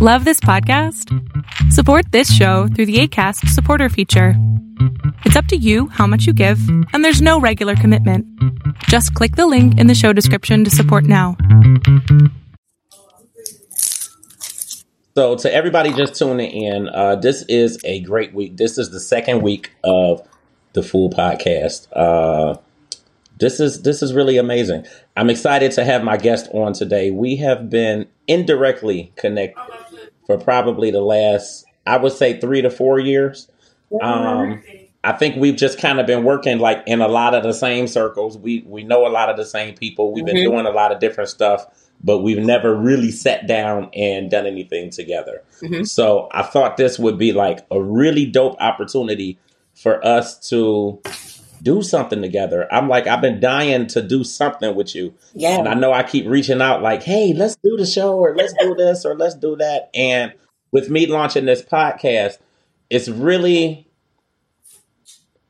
Love this podcast? Support this show through the ACAST supporter feature. It's up to you how much you give, and there's no regular commitment. Just click the link in the show description to support now. So, to everybody just tuning in, uh, this is a great week. This is the second week of the full podcast. Uh, this is this is really amazing. I'm excited to have my guest on today. We have been indirectly connected for probably the last, I would say, three to four years. Um, I think we've just kind of been working like in a lot of the same circles. We we know a lot of the same people. We've been Mhm. doing a lot of different stuff, but we've never really sat down and done anything together. Mhm. So I thought this would be like a really dope opportunity for us to do something together. I'm like, I've been dying to do something with you. Yeah. And I know I keep reaching out like, hey, let's do the show or let's do this or let's do that. And with me launching this podcast, it's really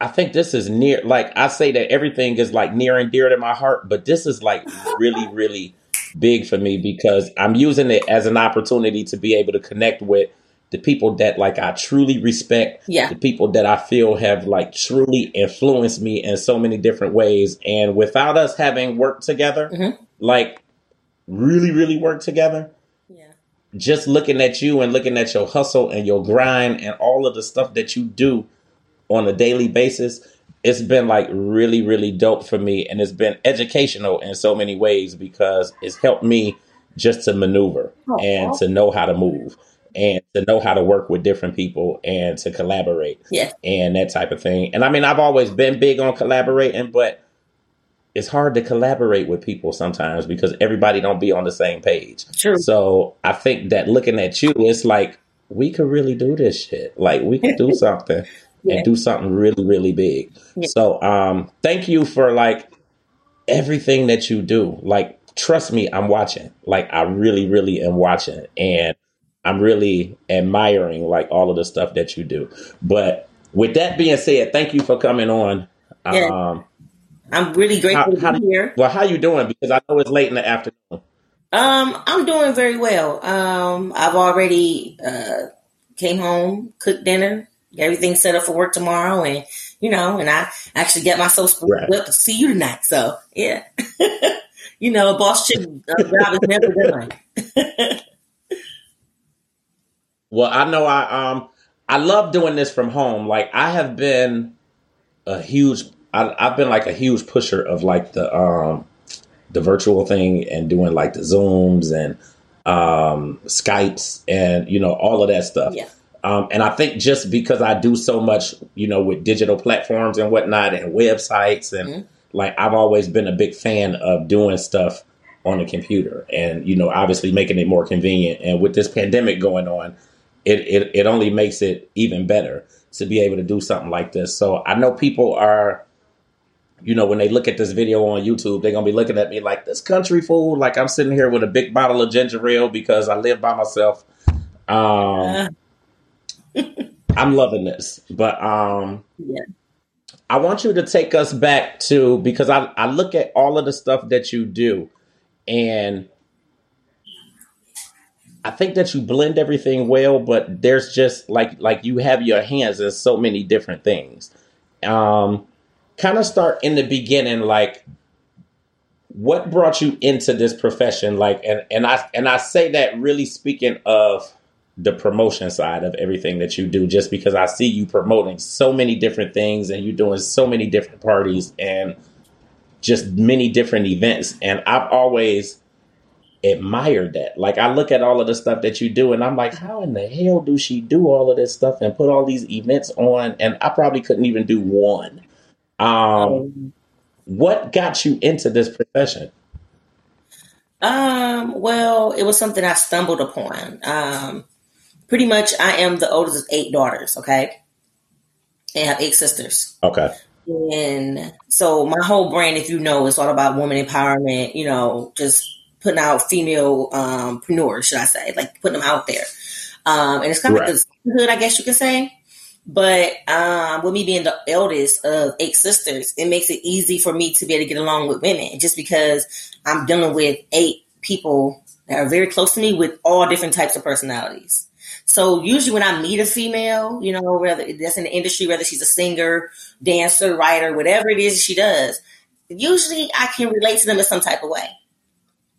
I think this is near like I say that everything is like near and dear to my heart, but this is like really, really big for me because I'm using it as an opportunity to be able to connect with the people that like I truly respect, Yeah. the people that I feel have like truly influenced me in so many different ways. And without us having worked together, Mhm. like really, really worked together, Yeah. just looking at you and looking at your hustle and your grind and all of the stuff that you do on a daily basis, it's been like really, really dope for me. And it's been educational in so many ways because it's helped me just to maneuver Oh, and to know how to move and to know how to work with different people and to collaborate Yeah. and that type of thing. And I mean, I've always been big on collaborating, but it's hard to collaborate with people sometimes because everybody don't be on the same page. True. So I think that looking at you, it's like we could really do this shit. Like we could do something Yeah. and do something really, really big. Yeah. So um thank you for like everything that you do. Like trust me, I'm watching. Like I really, really am watching and I'm really admiring like all of the stuff that you do. But with that being said, thank you for coming on. Yeah. Um I'm really grateful how to be here. well how you doing? Because I know it's late in the afternoon. Um, I'm doing very well. Um, I've already uh came home, cooked dinner, got everything set up for work tomorrow, and you know, and I actually get myself Right. up to see you tonight. So yeah, you know, a boss chick uh, job is never done. Well, I know I um I love doing this from home. Like I have been a huge I, I've been like a huge pusher of like the um the virtual thing and doing like the zooms and um Skypes and you know all of that stuff. yeah, Um, and I think just because I do so much, you know, with digital platforms and whatnot and websites and Mhm. like I've always been a big fan of doing stuff on the computer and, you know, obviously making it more convenient. And with this pandemic going on, it, it, it only makes it even better to be able to do something like this. So I know people are, you know, when they look at this video on YouTube, they're gonna be looking at me like this country fool. Like I'm sitting here with a big bottle of ginger ale because I live by myself. Um, I'm loving this, but um, yeah, I want you to take us back to because I I look at all of the stuff that you do, and I think that you blend everything well. But there's just like like you have your hands in so many different things. Um, kind of start in the beginning, like what brought you into this profession like and and i and i say that really speaking of the promotion side of everything that you do just because i see you promoting so many different things and you're doing so many different parties and just many different events and i've always admired that like i look at all of the stuff that you do and i'm like how in the hell do she do all of this stuff and put all these events on and i probably couldn't even do one um Um, what got you into this profession? um, well, it was something I stumbled upon. Um, pretty much, I am the oldest of eight daughters. Okay, and have eight sisters. Okay. And so my whole brand, if you know, is all about woman empowerment, you know, just putting out female um preneurs, should I say, like putting them out there. Um, and it's kind of Right. like the hood, I guess you could say. But um, with me being the eldest of eight sisters, it makes it easy for me to be able to get along with women just because I'm dealing with eight people that are very close to me with all different types of personalities. So usually when I meet a female, you know, whether that's in the industry, whether she's a singer, dancer, writer, whatever it is she does, usually I can relate to them in some type of way.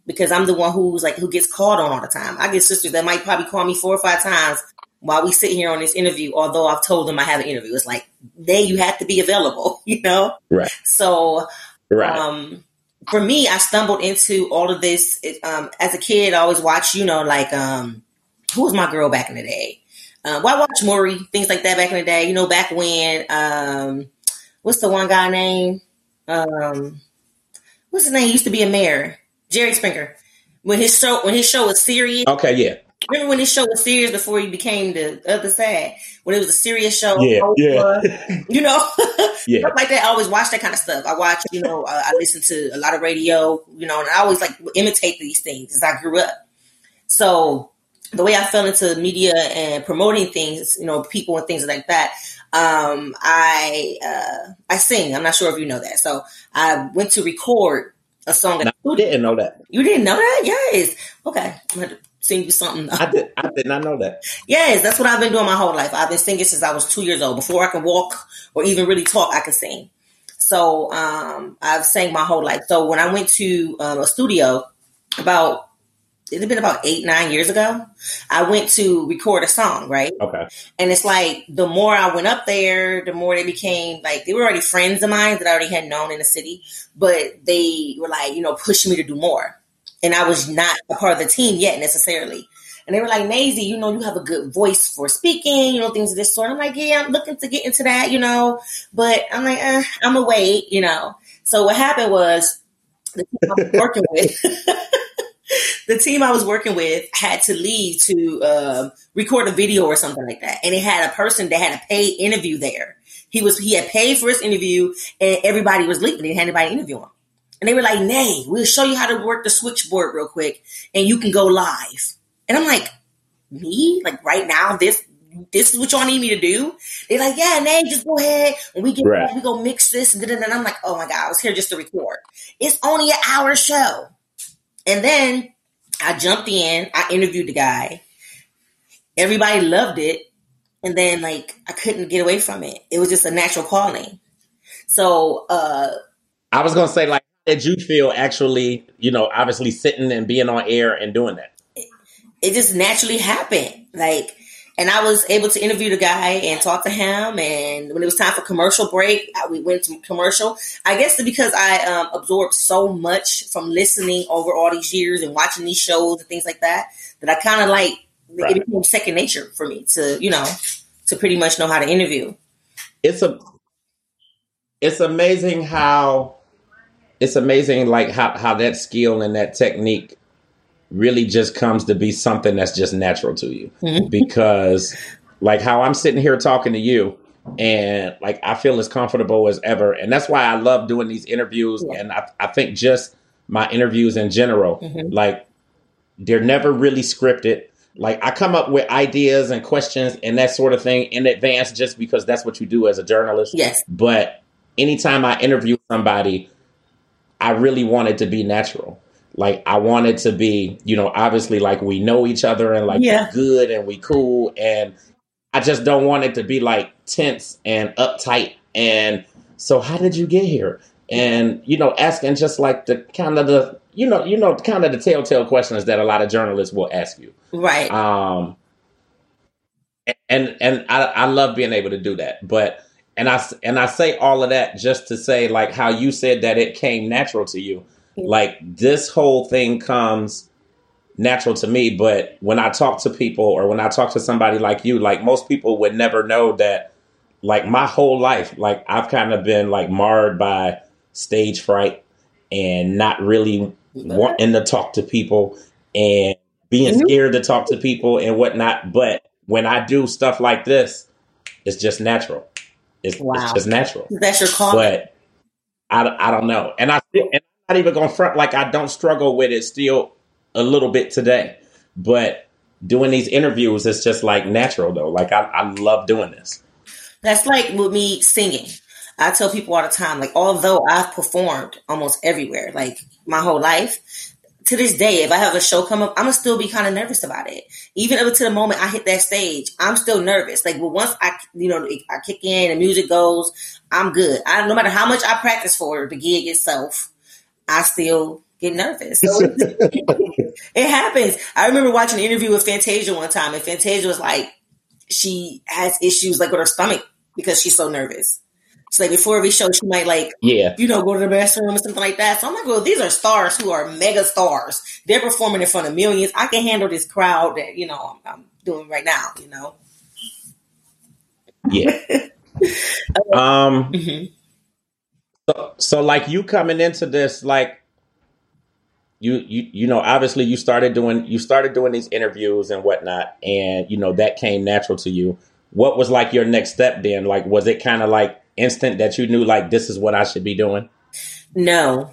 Because I'm the one who's like who gets called on all the time. I get sisters that might probably call me four or five times while we sit here on this interview, although I've told them I have an interview. It's like, then you have to be available, you know? Right. So Right. um, for me, I stumbled into all of this it, um, as a kid. I always watched, you know, like um, who was my girl back in the day? Uh, well, I watched Maury, things like that back in the day. You know, back when um, what's the one guy name? Um, what's his name? He used to be a mayor, Jerry Springer. When his show when his show was serious, okay, yeah. remember when his show was serious before he became the other side? When it was a serious show, Yeah, Oprah, yeah. you know, Yeah. stuff like that. I always watch that kind of stuff. I watch, you know, uh, I listen to a lot of radio, you know, and I always like imitate these things as I grew up. So the way I fell into media and promoting things, you know, people and things like that. Um, I uh, I sing. I'm not sure if you know that. So I went to record a song. I didn't know that. You didn't know that? Yes. Okay. I'm gonna sing you something. I did. I did not know that. Yes, that's what I've been doing my whole life. I've been singing since I was two years old. Before I could walk or even really talk, I could sing. So um, I've sang my whole life. So when I went to um, a studio about it had been about eight nine years ago, I went to record a song, right? Okay. And it's like the more I went up there, the more they became like they were already friends of mine that I already had known in the city, but they were like you know pushing me to do more, and I was not a part of the team yet necessarily. And they were like, Maisie, you know, you have a good voice for speaking, you know, things of this sort. I'm like, yeah, I'm looking to get into that, you know, but I'm like, eh, I'm wait, you know. So what happened was the team I was working with, the team I was working with had to leave to um, record a video or something like that, and it had a person that had a paid interview there. He was he had paid for his interview, and everybody was leaving. They didn't anybody interview him. And they were like, Nae, we'll show you how to work the switchboard real quick and you can go live. And I'm like, me? Like right now, this this is what y'all need me to do? They're like, yeah, Nae, just go ahead. When we get Right. back, we go mix this. And then I'm like, oh my God, I was here just to record. It's only an hour show. And then I jumped in, I interviewed the guy. Everybody loved it. And then like I couldn't get away from it. It was just a natural calling. So uh I was gonna say, like, how did you feel actually? You know, obviously sitting and being on air and doing that. it just naturally happened. Like, and I was able to interview the guy and talk to him. And when it was time for commercial break, I, we went to commercial. I guess because I um, absorbed so much from listening over all these years and watching these shows and things like that, that I kind of like Right. it became second nature for me to, you know, to pretty much know how to interview. It's a. It's amazing how. It's amazing, like how how that skill and that technique really just comes to be something that's just natural to you. Mhm. Because, like, how I'm sitting here talking to you, and like I feel as comfortable as ever, and that's why I love doing these interviews. Yeah. And I, I think just my interviews in general, Mhm. like they're never really scripted. Like I come up with ideas and questions and that sort of thing in advance just because that's what you do as a journalist. Yes. But anytime I interview somebody, I really want it to be natural. Like I want it to be, you know, obviously like we know each other and like Yeah. we're good and we cool and I just don't want it to be like tense and uptight and so how did you get here? And you know, asking just like the kind of the you know, you know, kind of the telltale questions that a lot of journalists will ask you. Right. Um, and and I, I love being able to do that. But and I and I say all of that just to say like how you said that it came natural to you. Like this whole thing comes natural to me. But when I talk to people or when I talk to somebody like you, like most people would never know that. Like my whole life, like I've kind of been like marred by stage fright and not really wanting to talk to people and being scared to talk to people and whatnot. But when I do stuff like this, it's just natural. It's, Wow. it's just natural. That's your call. But I, I don't know. And I still, and not even going front like I don't struggle with it still a little bit today. But doing these interviews is just like natural though. Like I, I love doing this. That's like with me singing. I tell people all the time, like, although I've performed almost everywhere, like my whole life, to this day, if I have a show come up, I'm gonna still be kind of nervous about it. Even up to the moment I hit that stage, I'm still nervous. Like, but once I, you know, I kick in and music goes, I'm good. I no matter how much I practice for the gig itself, I still get nervous. So it happens. I remember watching an interview with Fantasia one time, and Fantasia was like, she has issues like with her stomach because she's so nervous. So like before every show, she might like, yeah, you know, go to the bathroom or something like that. So I'm like, well, these are stars who are mega stars. They're performing in front of millions. I can handle this crowd that you know I'm, I'm doing right now. You know. Yeah. um. Mm-hmm. So, like you coming into this, like you you you know, obviously you started doing you started doing these interviews and whatnot, and you know that came natural to you. What was like your next step then? Like, was it kind of like instant that you knew like this is what I should be doing? No.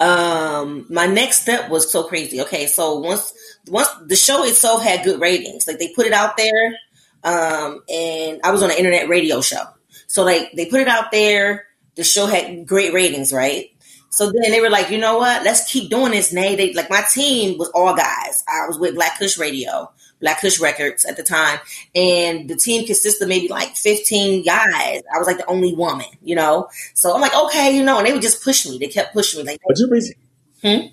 Um my next step was so crazy. Okay, so once once the show itself had good ratings, like they put it out there, um, and I was on an internet radio show. So like they put it out there, the show had great ratings, right? So then they were like, you know what? Let's keep doing this, Nae. They like my team was all guys. I was with Black Kush Radio. Black Kush Records at the time, and the team consisted of maybe like 15 guys. I was like the only woman, you know. So I'm like, okay, you know, and they would just push me. They kept pushing me. Like, but you be, hmm?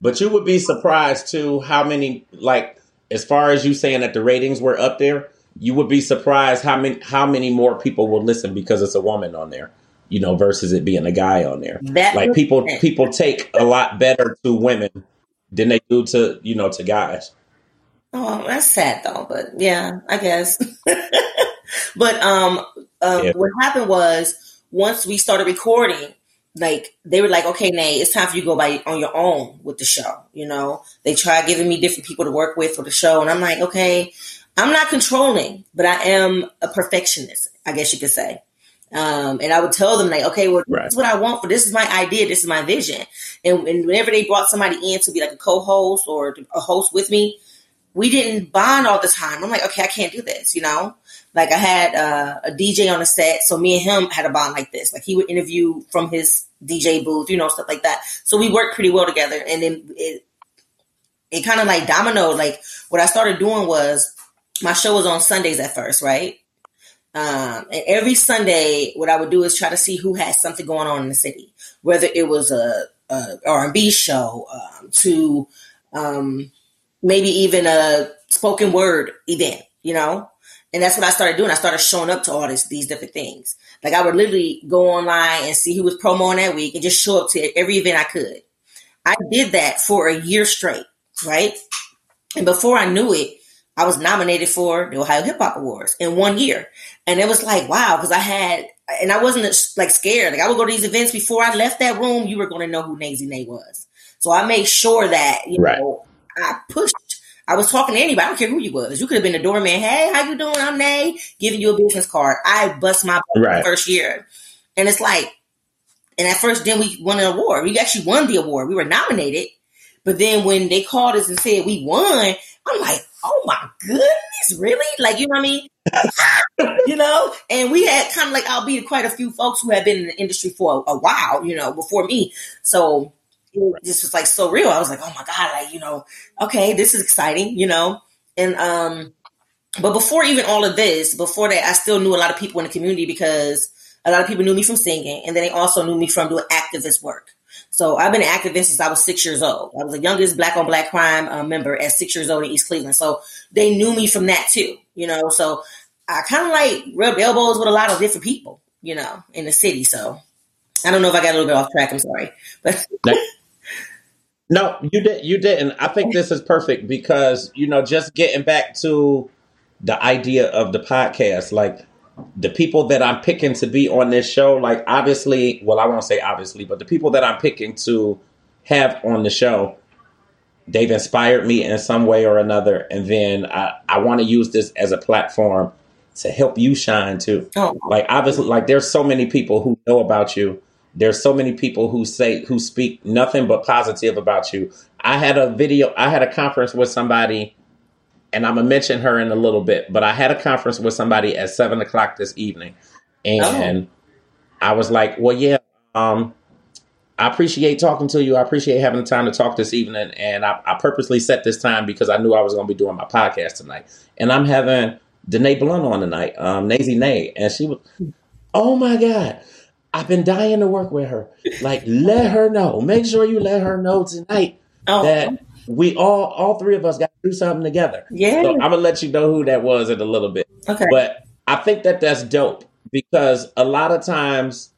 but you would be surprised too how many like as far as you saying that the ratings were up there. You would be surprised how many how many more people will listen because it's a woman on there you know, versus it being a guy on there. That like people people take a lot better to women than they do to you know to guys. Oh, that's sad though, but yeah, I guess. but um, um yeah. what happened was once we started recording, like they were like, okay, Nae, it's time for you to go by on your own with the show. You know, they tried giving me different people to work with for the show, and I'm like, okay, I'm not controlling, but I am a perfectionist, I guess you could say. Um, and I would tell them like, okay, well, right. this is what I want for this is my idea, this is my vision. And, and, whenever they brought somebody in to be like a co-host or a host with me, we didn't bond all the time. I'm like, okay, I can't do this, you know? Like I had uh, a DJ on the set, so me and him had a bond like this. Like he would interview from his DJ booth, you know, stuff like that. So we worked pretty well together. And then it, it kind of like dominoed. Like what I started doing was my show was on Sundays at first, right? Um, and every Sunday, what I would do is try to see who has something going on in the city, whether it was a, a R and B show um, to um, maybe even a spoken word event, you know. And that's what I started doing. I started showing up to all this, these different things. Like I would literally go online and see who was promoing that week and just show up to every event I could. I did that for a year straight, right? And before I knew it, I was nominated for the Ohio Hip Hop Awards in one year. And it was like, wow, because I had, and I wasn't like scared. Like I would go to these events before I left that room, you were going to know who Nazzie Nae was. So I made sure that, you right. know, I pushed. I was talking to anybody. I don't care who you was. You could have been a doorman. Hey, how you doing? I'm Nae. Giving you a business card. I bust my right. first year. And it's like, and at first, then we won an award. We actually won the award. We were nominated. But then when they called us and said we won, I'm like, oh my goodness, really? Like, you know what I mean? you know, and we had kind of like, I'll be quite a few folks who have been in the industry for a, a while, you know, before me. So this was like so real. I was like, oh my God, like, you know, okay, this is exciting, you know? And, um, but before even all of this, before that, I still knew a lot of people in the community because a lot of people knew me from singing and then they also knew me from doing activist work. So I've been an activist since I was six years old. I was the youngest black on black crime uh, member at six years old in East Cleveland. So they knew me from that too, you know. So I kind of like rubbed elbows with a lot of different people, you know, in the city. So I don't know if I got a little bit off track. I'm sorry, but. no, you did. You didn't. I think this is perfect because you know, just getting back to the idea of the podcast, like the people that I'm picking to be on this show, like obviously, well, I won't say obviously, but the people that I'm picking to have on the show, they've inspired me in some way or another. And then I, I want to use this as a platform to help you shine too. Oh. Like obviously, like there's so many people who know about you. There's so many people who say who speak nothing but positive about you. I had a video, I had a conference with somebody and I'm gonna mention her in a little bit. But I had a conference with somebody at seven o'clock this evening, and oh. I was like, "Well, yeah, um, I appreciate talking to you. I appreciate having the time to talk this evening. And I, I purposely set this time because I knew I was going to be doing my podcast tonight. And I'm having Danae Blount on tonight, um, Nazzie Nae. And she was, oh my God, I've been dying to work with her. Like, let her know. Make sure you let her know tonight oh. that we all, all three of us got to do something together. Yeah. So I'm going to let you know who that was in a little bit. Okay. But I think that that's dope because a lot of times,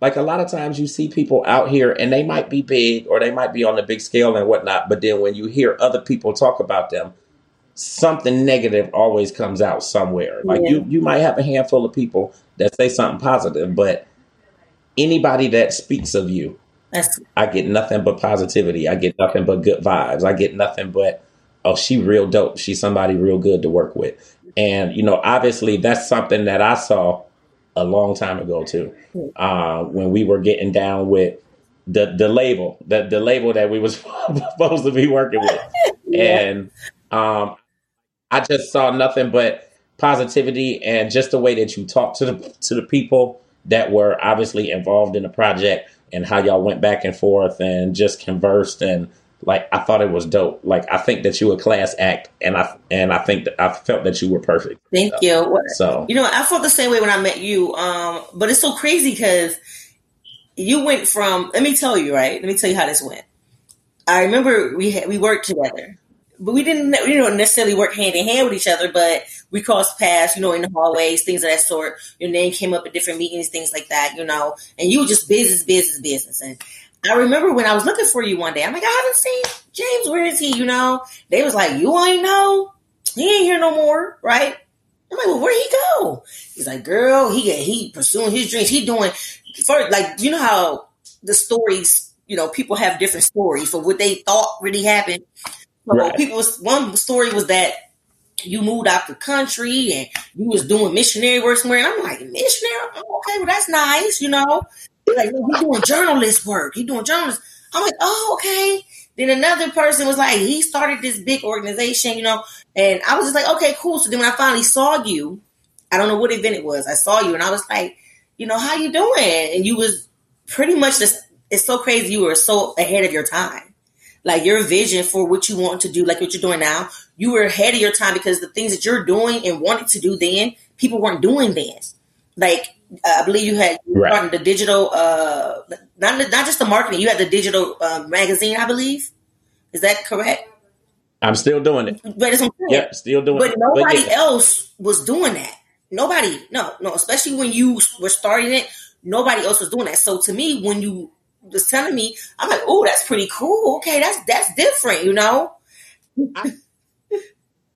like a lot of times you see people out here and they might be big or they might be on the big scale and whatnot, but then when you hear other people talk about them, something negative always comes out somewhere. Like yeah. you, you might have a handful of people that say something positive, but anybody that speaks of you, That's- I get nothing but positivity. I get nothing but good vibes. I get nothing but, oh, she real dope. She's somebody real good to work with. And, you know, obviously that's something that I saw a long time ago too, uh, when we were getting down with the the label, the the label that we was supposed to be working with, yeah. and um, I just saw nothing but positivity and just the way that you talk to the to the people that were obviously involved in the project and how y'all went back and forth and just conversed and like I thought it was dope. Like I think that you were class act, and I and I think that I felt that you were perfect. Thank so, you. So you know, I felt the same way when I met you. Um, but it's so crazy because you went from. Let me tell you, right? Let me tell you how this went. I remember we had, we worked together, but we didn't you know necessarily work hand in hand with each other, but we crossed paths, you know, in the hallways, things of that sort. Your name came up at different meetings, things like that, you know, and you were just business, business, business, and I remember when I was looking for you one day. I'm like, I haven't seen James. Where is he? You know, they was like, you ain't know. He ain't here no more, right? I'm like, well, where'd he go? He's like, girl, he get he pursuing his dreams. He doing first, like, you know how the stories, you know, people have different stories for what they thought really happened. So right. people was one story was that you moved out the country and you was doing missionary work somewhere. And I'm like, missionary? Okay, well that's nice, you know like, no, he's doing journalist work. He's doing journalist. I'm like, oh, okay. Then another person was like, he started this big organization, you know, and I was just like, okay, cool. So then when I finally saw you, I don't know what event it was. I saw you and I was like, you know, how you doing? And you was pretty much just, it's so crazy. You were so ahead of your time. Like your vision for what you want to do, like what you're doing now, you were ahead of your time because the things that you're doing and wanted to do then, people weren't doing then. Like I believe you had right. the digital, uh, not not just the marketing. You had the digital uh, magazine, I believe. Is that correct? I'm still doing it. But it's yep, still doing but it. But nobody yeah. else was doing that. Nobody, no, no. Especially when you were starting it, nobody else was doing that. So to me, when you was telling me, I'm like, oh, that's pretty cool. Okay, that's that's different, you know. I,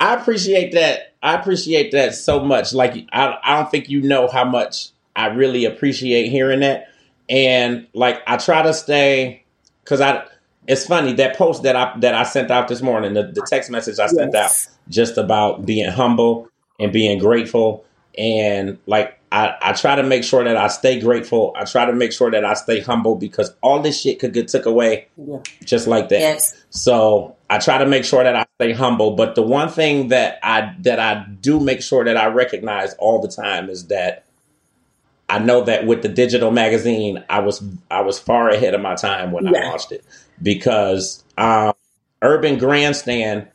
I appreciate that. I appreciate that so much. Like I, I don't think you know how much I really appreciate hearing that. And like I try to stay because I it's funny that post that I that I sent out this morning, the, the text message I sent yes. out just about being humble and being grateful and like I, I try to make sure that I stay grateful. I try to make sure that I stay humble because all this shit could get took away yeah. just like that. Yes. So I try to make sure that I stay humble. But the one thing that I that I do make sure that I recognize all the time is that I know that with the digital magazine, I was I was far ahead of my time when yeah. I launched it because um, Urban Grandstand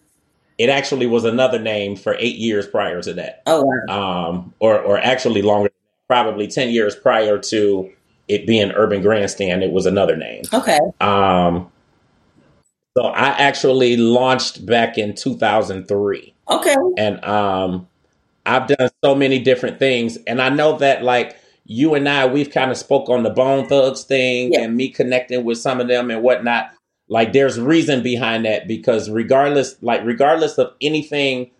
it actually was another name for eight years prior to that. Oh wow! Um, or or actually longer, probably ten years prior to it being Urban Grandstand. It was another name. Okay. Um, so I actually launched back in 2003. Okay. And um, I've done so many different things, and I know that like you and I, we've kind of spoke on the Bone Thugs thing yeah. and me connecting with some of them and whatnot. Like there's reason behind that because regardless, like regardless of anything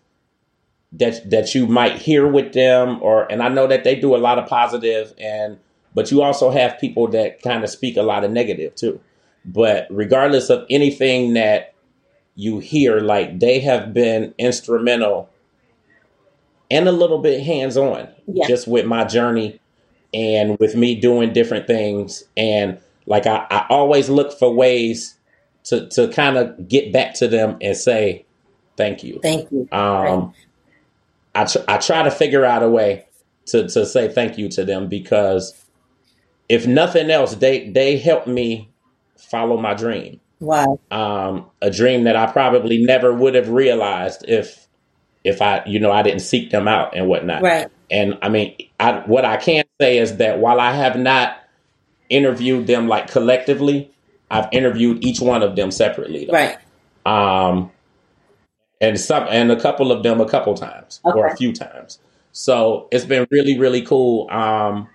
that that you might hear with them, or and I know that they do a lot of positive and but you also have people that kind of speak a lot of negative too. But regardless of anything that you hear, like they have been instrumental and a little bit hands on yeah. just with my journey and with me doing different things. And like I, I always look for ways to to kind of get back to them and say thank you. Thank you. Um I, tr- I try to figure out a way to to say thank you to them because if nothing else they they help me follow my dream. Wow. Um, a dream that I probably never would have realized if if I, you know, I didn't seek them out and whatnot. Right. And I mean, I, what I can say is that while I have not interviewed them like collectively, I've interviewed each one of them separately. Though. Right. Um, and some and a couple of them a couple times or a few times. So it's been really really cool. Um,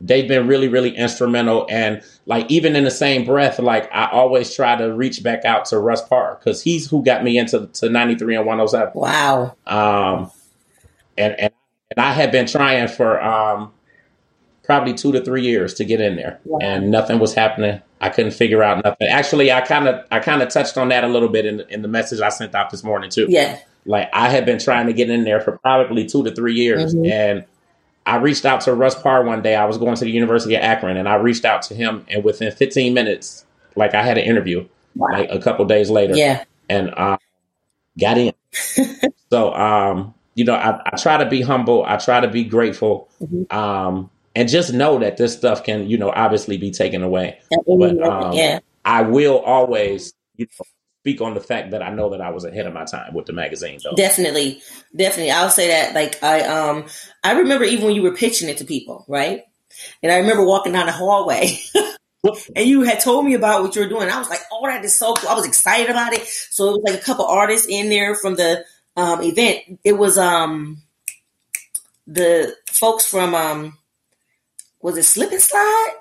they've been really really instrumental and like even in the same breath, like I always try to reach back out to Russ Parr because he's who got me into to ninety three and one hundred seven. Wow. Um, and and and I had been trying for um probably two to three years to get in there, Wow. and nothing was happening. I couldn't figure out nothing. Actually, I kind of I kind of touched on that a little bit in in the message I sent out this morning too. Yeah. Like I had been trying to get in there for probably two to three years, Mhm. and I reached out to Russ Parr one day. I was going to the University of Akron, and I reached out to him, and within 15 minutes, like I had an interview, Wow. like a couple days later Yeah. and um, got in. so, um, you know, I, I try to be humble. I try to be grateful, Mhm. um, and just know that this stuff can, you know, obviously be taken away. But um, yeah. I will always, you know, speak on the fact that I know that I was ahead of my time with the magazine, though. Definitely, definitely. I'll say that. Like I, um, I remember even when you were pitching it to people, right? And I remember walking down the hallway, and you had told me about what you were doing. I was like, "Oh, that is so cool!" I was excited about it. So it was like a couple artists in there from the um, event. It was um, the folks from um, was it Slip and Slide?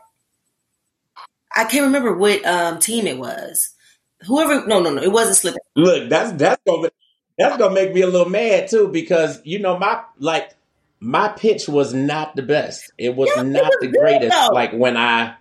I can't remember what um, team it was. Whoever, no, no, no, it wasn't Slip. Look, that's that's gonna that's gonna make me a little mad too because you know my like my pitch was not the best. It was Yeah, it not was the greatest. though. Like when I,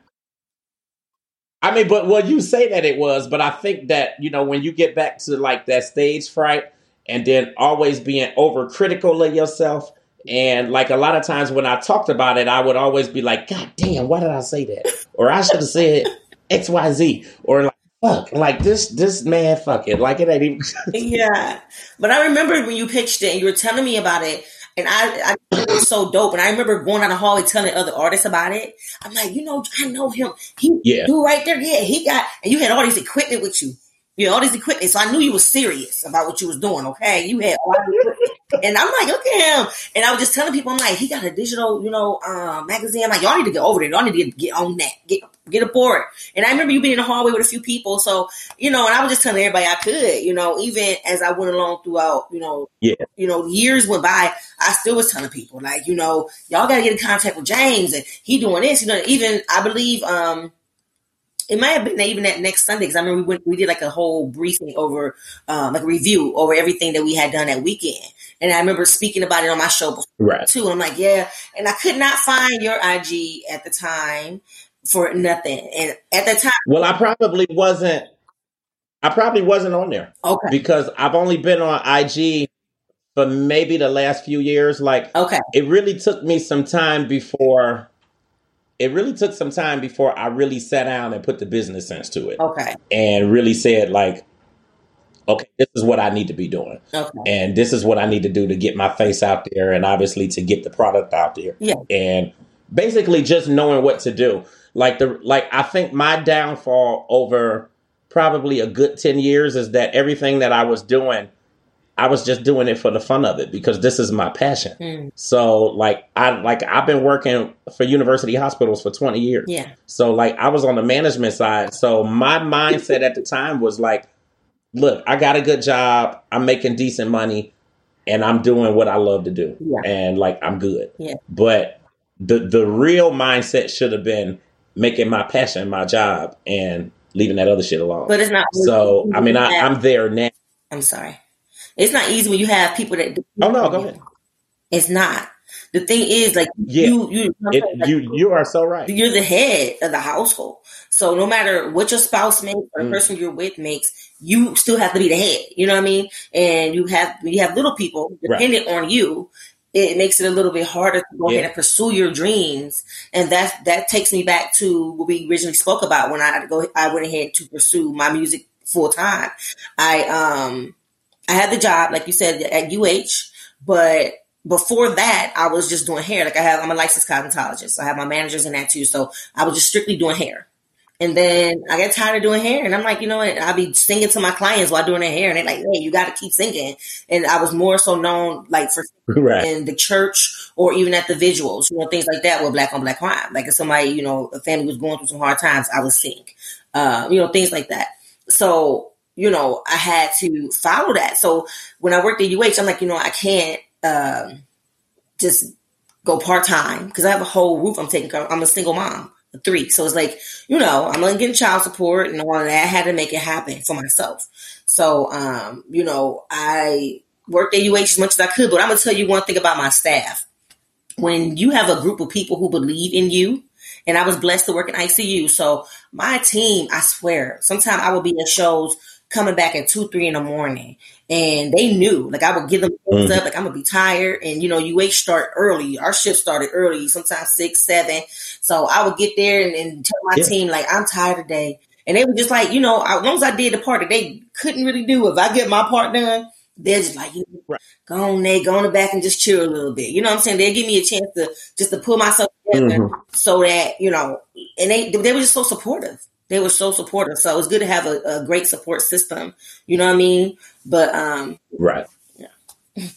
I mean, but well, you say that it was, but I think that you know when you get back to like that stage fright and then always being overcritical of yourself. And like a lot of times when I talked about it, I would always be like, God damn, why did I say that? Or I should have said XYZ. Or like, fuck, like this, this man, fuck it. Like it ain't even. yeah. But I remember when you pitched it and you were telling me about it, and I, I it was so dope. And I remember going down the hallway telling other artists about it. I'm like, you know, I know him. He Yeah. do right there. Yeah, he got and you had all these equipment with you. You had all this equipment. So I knew you were serious about what you was doing, okay? You had all this equipment. And I'm like, look at him. And I was just telling people, I'm like, he got a digital, you know, um, magazine. I'm like, y'all need to get over there. Y'all need to get, get on that. Get get aboard. And I remember you being in the hallway with a few people. So, you know, and I was just telling everybody I could, you know, even as I went along throughout, you know, Yeah. you know, years went by, I still was telling people, like, you know, y'all gotta get in contact with James and he doing this, you know, even I believe um it might have been even that next Sunday because I remember we went, we did like a whole briefing over, um, like a review over everything that we had done that weekend, and I remember speaking about it on my show before Right. too. I'm like, yeah, and I could not find your IG at the time for nothing, and at the time, Well, I probably wasn't. I probably wasn't on there okay, because I've only been on IG for maybe the last few years. Like okay, it really took me some time before. It really took some time before I really sat down and put the business sense to it okay, and really said like, okay, this is what I need to be doing. okay, and this is what I need to do to get my face out there and obviously to get the product out there. Yeah. And basically just knowing what to do. Like the like I think my downfall over probably a good 10 years is that everything that I was doing I was just doing it for the fun of it because this is my passion. Hmm. So like I like I've been working for university hospitals for 20 years. yeah, So like I was on the management side. So my mindset at the time was like, look, I got a good job, I'm making decent money, and I'm doing what I love to do. Yeah. And like I'm good. Yeah. But the the real mindset should have been making my passion my job and leaving that other shit alone. but it's not. so I mean I, I'm there now. I'm sorry. It's not easy when you have people that. Oh no, go ahead. It's not. The thing is, like Yeah. you, you, It, you you are so right. you're the head of the household. So no matter what your spouse makes or the Mm. person you're with makes, you still have to be the head. You know what I mean? And you have you have little people Right. dependent on you, it makes it a little bit harder to go Yeah. ahead and pursue your dreams. And that that takes me back to what we originally spoke about when I go I went ahead to pursue my music full time. I um I had the job, like you said, at UH, but before that, I was just doing hair. Like I have, I'm a licensed cosmetologist. So I have my managers in that too. So I was just strictly doing hair. And then I get tired of doing hair, and I'm like, you know what? I'll be singing to my clients while doing their hair, and they're like, "Hey, you got to keep singing." And I was more so known like for right. in the church or even at the visuals, you know, things like that with black on black crime. Like if somebody, you know, a family was going through some hard times, I would sing, uh, you know, things like that. So you know, I had to follow that. So when I worked at UH, I'm like, you know, I can't um, just go part time because I have a whole roof I'm taking care of. I'm a single mom three. So it's like, you know, I'm gonna get child support and all that. I had to make it happen for myself. So, um, you know, I worked at UH as much as I could, but I'm gonna tell you one thing about my staff. When you have a group of people who believe in you, and I was blessed to work in ICU. So my team, I swear, sometimes I would be at shows coming back at two, three in the morning. And they knew, like I would give them mm. up, like I'm gonna be tired. And you know, UH start early. Our shift started early, sometimes six, seven. So I would get there and, and tell my yeah. team, like, I'm tired today. And they were just like, you know, as long as I did the part that they couldn't really do, if I get my part done, they're just like, you know, right. go on there, go on the back and just chill a little bit. You know what I'm saying? They give me a chance to just to pull myself together mm-hmm. so that, you know, and they they were just so supportive. They were so supportive. So it was good to have a, a great support system. You know what I mean? But um Right. Yeah.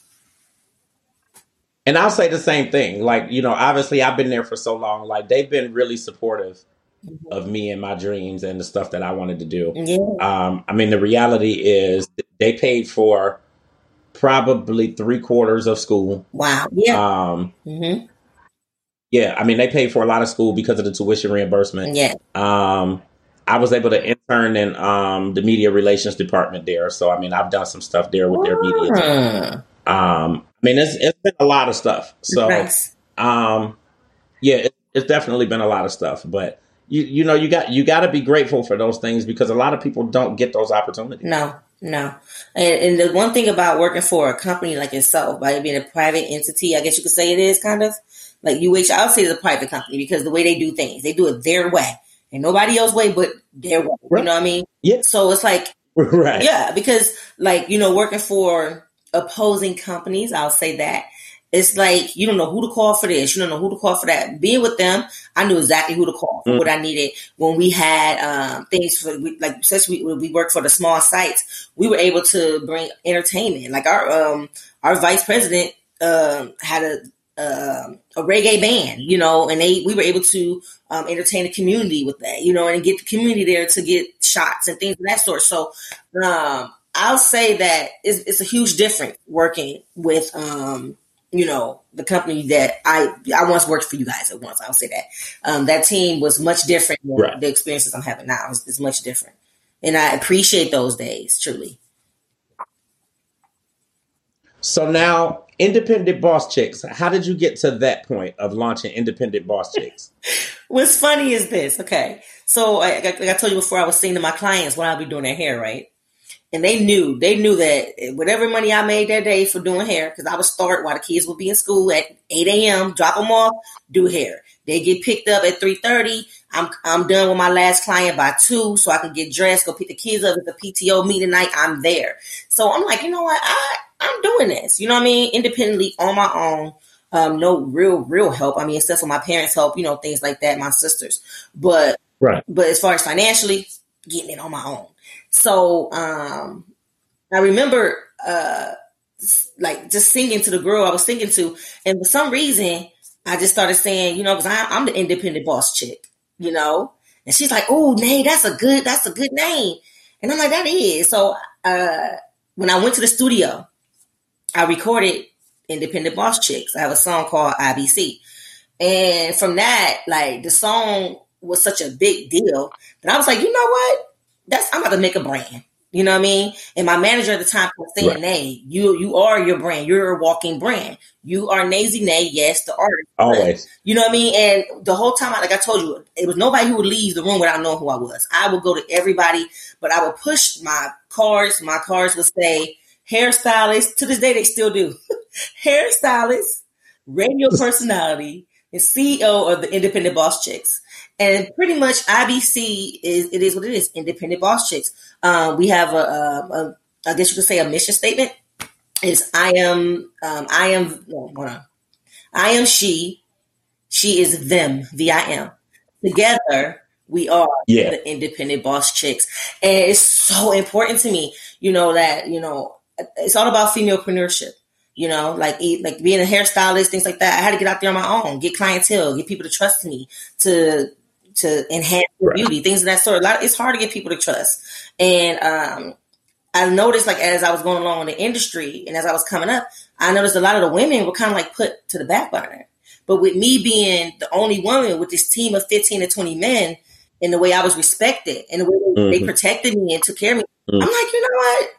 And I'll say the same thing. Like, you know, obviously I've been there for so long. Like they've been really supportive mm-hmm. of me and my dreams and the stuff that I wanted to do. Yeah. Um, I mean, the reality is they paid for probably three quarters of school. Wow. Yeah. Um, mm-hmm. Yeah. I mean, they paid for a lot of school because of the tuition reimbursement. Yeah. Um, I was able to intern in um, the media relations department there. So I mean, I've done some stuff there with their media. Team. Um, I mean, it's it's been a lot of stuff. So, nice. um, yeah, it, it's definitely been a lot of stuff. But you you know you got you got to be grateful for those things because a lot of people don't get those opportunities. No, no. And, and the one thing about working for a company like yourself, by being a private entity, I guess you could say it is kind of like UH. I'll say it's a private company because the way they do things, they do it their way and nobody else way but their way. Right. You know what I mean? Yeah. So it's like, right. Yeah, because like you know, working for opposing companies, I'll say that it's like you don't know who to call for this, you don't know who to call for that. Being with them, I knew exactly who to call for mm. what I needed. When we had um, things for like since we we worked for the small sites, we were able to bring entertainment. Like our um, our vice president um, had a uh, a reggae band, you know, and they we were able to um, entertain the community with that, you know, and get the community there to get shots and things of that sort. So um, I'll say that it's, it's, a huge difference working with, um, you know, the company that I I once worked for you guys at once. I'll say that um, that team was much different than right. the experiences I'm having now. is, it's much different, and I appreciate those days truly. So now Independent Boss Chicks. How did you get to that point of launching Independent Boss Chicks? What's funny is this. Okay, so I, like I told you before, I was saying to my clients when I'll be doing their hair, right? And they knew, they knew that whatever money I made that day for doing hair, because I would start while the kids would be in school at 8 a.m., drop them off, do hair. They get picked up at 3.30. I'm, I'm done with my last client by 2, so I can get dressed, go pick the kids up at the PTO meeting night. I'm there. So I'm like, you know what? I, I'm doing this, you know what I mean? Independently on my own. Um, no real, real help. I mean, except for my parents' help, you know, things like that, my sisters. But, right. but as far as financially, getting it on my own. So, um, I remember, uh, like just singing to the girl I was singing to, and for some reason, I just started saying, you know, because I'm the independent boss chick, you know, and she's like, "Oh, Nae, that's a good, that's a good name," and I'm like, "That is." So, uh, when I went to the studio I recorded Independent Boss Chicks. I have a song called IBC. And from that, like the song was such a big deal that I was like, you know what? That's I'm about to make a brand. You know what I mean? And my manager at the time was saying, right. Nae, you you are your brand. You're a walking brand. You are Nazzie Nae, yes, the artist. Always. You know what I mean? And the whole time, like I told you, it was nobody who would leave the room without knowing who I was. I would go to everybody, but I would push my cards. My cards would say, hairstylist. To this day, they still do. hairstylist, radio personality, and CEO of the Independent Boss Chicks. And pretty much IBC is it is what it is. Independent Boss Chicks. Um, we have a, a, a, I guess you could say a mission statement. Is I am um, I am hold on. I am she. She is them. V I M. Together We are Yeah. the independent boss chicks. And it's so important to me, you know, that, you know, it's all about femalepreneurship. You know, like like being a hairstylist, things like that. I had to get out there on my own, get clientele, get people to trust me to to enhance Right. beauty, things of that sort. A lot, it's hard to get people to trust. And um, I noticed, like as I was going along in the industry and as I was coming up, I noticed a lot of the women were kind of like put to the back burner. But with me being the only woman with this team of fifteen to twenty men, and the way I was respected and the way they Mhm. protected me and took care of me, Mhm. I'm like, you know what?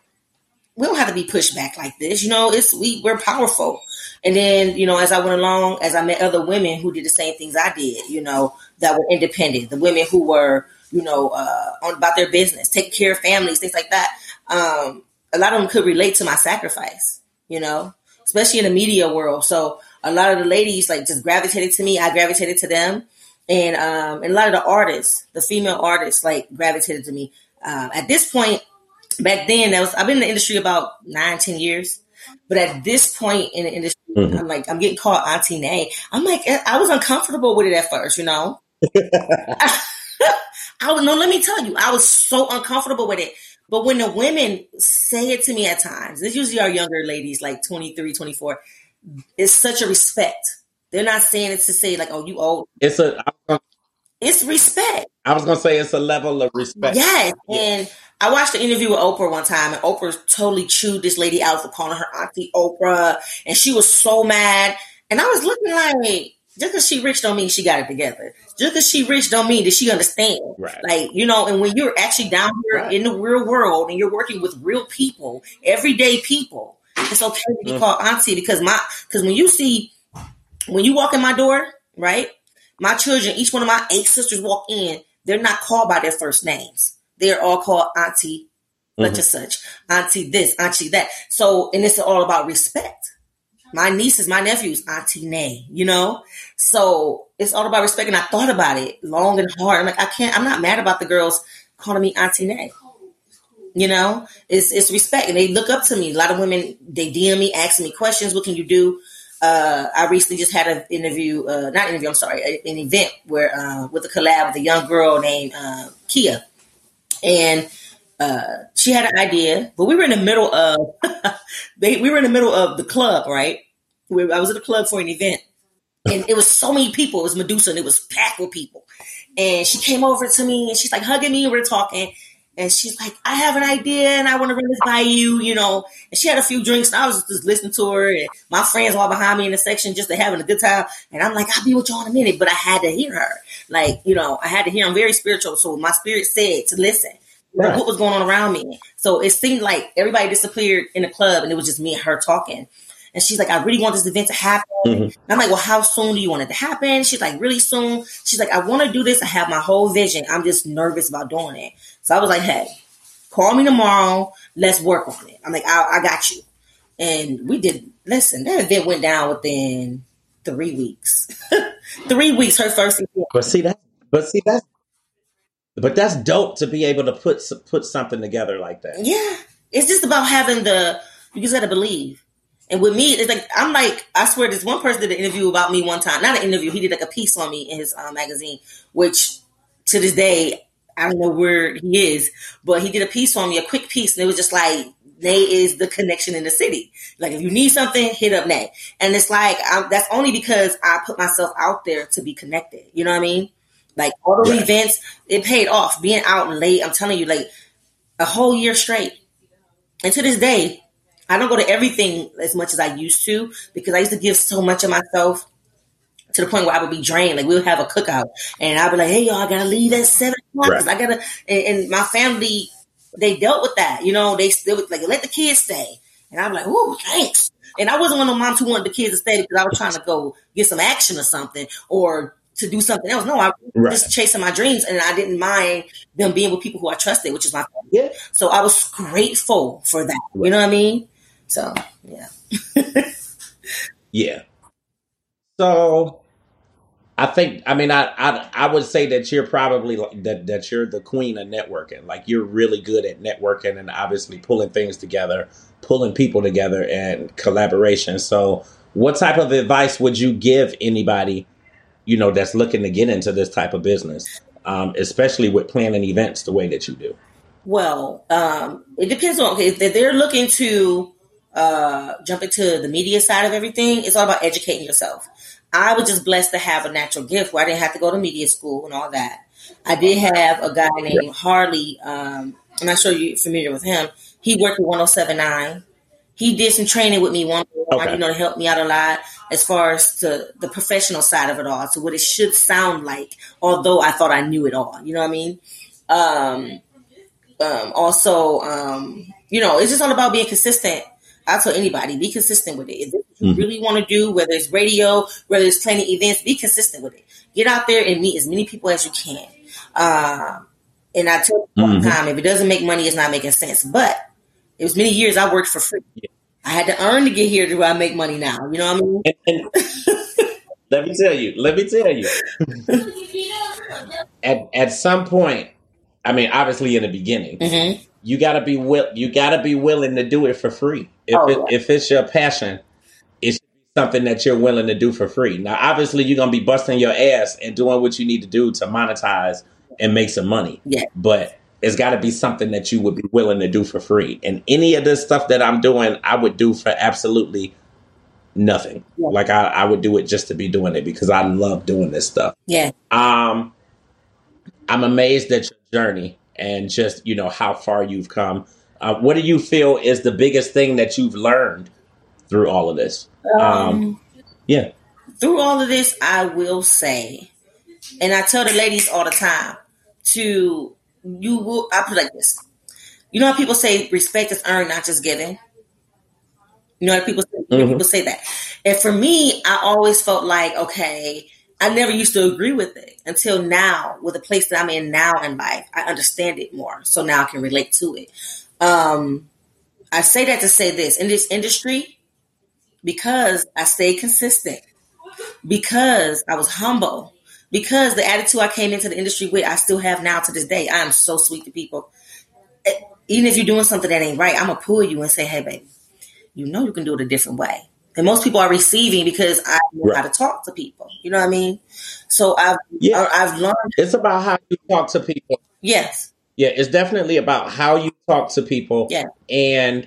We don't have to be pushed back like this. You know, it's we we're powerful. And then, you know, as I went along, as I met other women who did the same things I did, you know, that were independent, the women who were, you know, uh, on about their business, taking care of families, things like that. Um, a lot of them could relate to my sacrifice, you know, especially in the media world. So a lot of the ladies like just gravitated to me. I gravitated to them. And, um, and a lot of the artists, the female artists, like gravitated to me. Uh, at this point, back then, that was I've been in the industry about nine, ten years. But at this point in the industry, Mhm. I'm like, I'm getting called Auntie Nae. I'm like, I was uncomfortable with it at first, you know. I would no, let me tell you, I was so uncomfortable with it. But when the women say it to me at times, it's usually our younger ladies, like 23, 24, it's such a respect. They're not saying it to say like, oh, you old. It's a. Was It's respect. I was gonna say it's a level of respect. Yes. Yeah. And I watched the interview with Oprah one time, and Oprah totally chewed this lady out for calling her Auntie Oprah, and she was so mad. And I was looking like, just because she rich don't mean she got it together. Just because she rich don't mean that she understand. Right. Like, you know, and when you're actually down here Right. in the real world and you're working with real people, everyday people, it's okay to be Mm. called auntie because my because when you see when you walk in my door, right? My children, each one of my eight sisters walk in, they're not called by their first names. They're all called auntie, such Mhm. and such, auntie this, auntie that. So, and it's all about respect. My nieces, my nephews, auntie Nae, you know? So it's all about respect. And I thought about it long and hard. I'm like, I can't, I'm not mad about the girls calling me auntie Nae. You know, it's it's respect, and they look up to me. A lot of women they DM me, asking me questions. What can you do? Uh, I recently just had an interview, uh, not interview. I'm sorry, a- an event where uh, with a collab with a young girl named uh, Kia, and uh, she had an idea, but we were in the middle of they, we were in the middle of the club, right? We, I was at the club for an event, and it was so many people. It was Medusa, and it was packed with people. And she came over to me, and she's like hugging me, we're talking. And she's like, I have an idea and I want to run this by you, you know. And she had a few drinks and I was just listening to her and my friends all behind me in the section just having a good time. And I'm like, I'll be with y'all in a minute, but I had to hear her. Like, you know, I had to hear I'm very spiritual. So my spirit said to listen. Right. what was going on around me? So it seemed like everybody disappeared in the club and it was just me and her talking. And she's like, I really want this event to happen. Mhm. I'm like, well, how soon do you want it to happen? She's like, really soon. She's like, I want to do this. I have my whole vision. I'm just nervous about doing it. So I was like, hey, call me tomorrow. Let's work on it. I'm like, I, I got you. And we did, listen, that event went down within three weeks. three weeks, her first event. But see that. But see that. But that's dope to be able to put put something together like that. Yeah. It's just about having the, you just got to believe. And with me, it's like, I'm like, I swear this one person did an interview about me one time. Not an interview. He did like a piece on me in his uh, magazine, which to this day, I don't know where he is, but he did a piece on me, a quick piece. And it was just like, Nae is the connection in the city. Like if you need something, hit up Nae. And it's like, i that's only because I put myself out there to be connected. You know what I mean? Like all the Right. events, it paid off. Being out late, I'm telling you, like a whole year straight. And to this day, I don't go to everything as much as I used to because I used to give so much of myself to the point where I would be drained. Like we would have a cookout and I'd be like, "Hey, y'all, I gotta leave at seven o'clock. 'cause I gotta." And, and my family, they dealt with that. You know, they still like let the kids stay, and I'm like, "Ooh, thanks." And I wasn't one of the moms who wanted the kids to stay because I was trying to go get some action or something or to do something else. No, I was Right. just chasing my dreams, and I didn't mind them being with people who I trusted, which is my family. Yeah. So I was grateful for that. You know what I mean? So yeah. Yeah. So I think I mean I I, I would say that you're probably that that you're the queen of networking. Like you're really good at networking and obviously pulling things together, pulling people together and collaboration. So what type of advice would you give anybody, you know, that's looking to get into this type of business? um, especially with planning events the way that you do? Well, um, it depends on okay, if they're looking to uh, jump into the media side of everything. It's all about educating yourself. I was just blessed to have a natural gift where I didn't have to go to media school and all that. I did have a guy named Harley. Um, I'm not sure you're familiar with him. He worked with 1079. He did some training with me one okay. you know, to help me out a lot as far as to the professional side of it all, to what it should sound like, although I thought I knew it all. You know what I mean? Um, um, also, um, you know, it's just all about being consistent. I tell anybody, be consistent with it. If you mm-hmm. really want to do, whether it's radio, whether it's planning events, be consistent with it. Get out there and meet as many people as you can. Uh, and I tell you all the mm-hmm. time, if it doesn't make money, it's not making sense. But it was many years I worked for free. I had to earn to get here to where I make money now. You know what I mean? And, and let me tell you. Let me tell you. at at some point, I mean, obviously in the beginning, mm-hmm. You gotta be will you gotta be willing to do it for free. If oh, it, yeah. if it's your passion, it should be something that you're willing to do for free. Now, obviously, you're gonna be busting your ass and doing what you need to do to monetize and make some money. Yeah, but it's got to be something that you would be willing to do for free. And any of this stuff that I'm doing, I would do for absolutely nothing. Yeah. Like I, I would do it just to be doing it because I love doing this stuff. Yeah. Um, I'm amazed at your journey and just you know how far you've come. Uh, what do you feel is the biggest thing that you've learned through all of this? Um, um, yeah. Through all of this, I will say, and I tell the ladies all the time to you will. I put like this. You know how people say respect is earned, not just given. You know how people say, mm-hmm. people say that. And for me, I always felt like okay. I never used to agree with it until now, with the place that I'm in now in life. I understand it more, so now I can relate to it. Um, I say that to say this in this industry because I stayed consistent, because I was humble, because the attitude I came into the industry with, I still have now to this day. I am so sweet to people. Even if you're doing something that ain't right, I'm gonna pull you and say, "Hey, baby, you know you can do it a different way." And most people are receiving because I know right. how to talk to people. You know what I mean? So I've yeah. I've learned. It's about how you talk to people. Yes. Yeah, it's definitely about how you talk to people. Yeah. And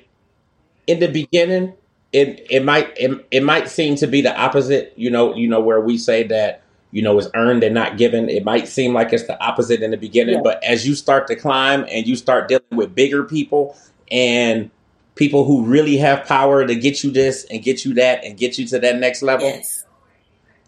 in the beginning, it it might it, it might seem to be the opposite. You know, you know where we say that you know, is earned and not given. It might seem like it's the opposite in the beginning, yeah. but as you start to climb and you start dealing with bigger people and people who really have power to get you this and get you that and get you to that next level. Yes.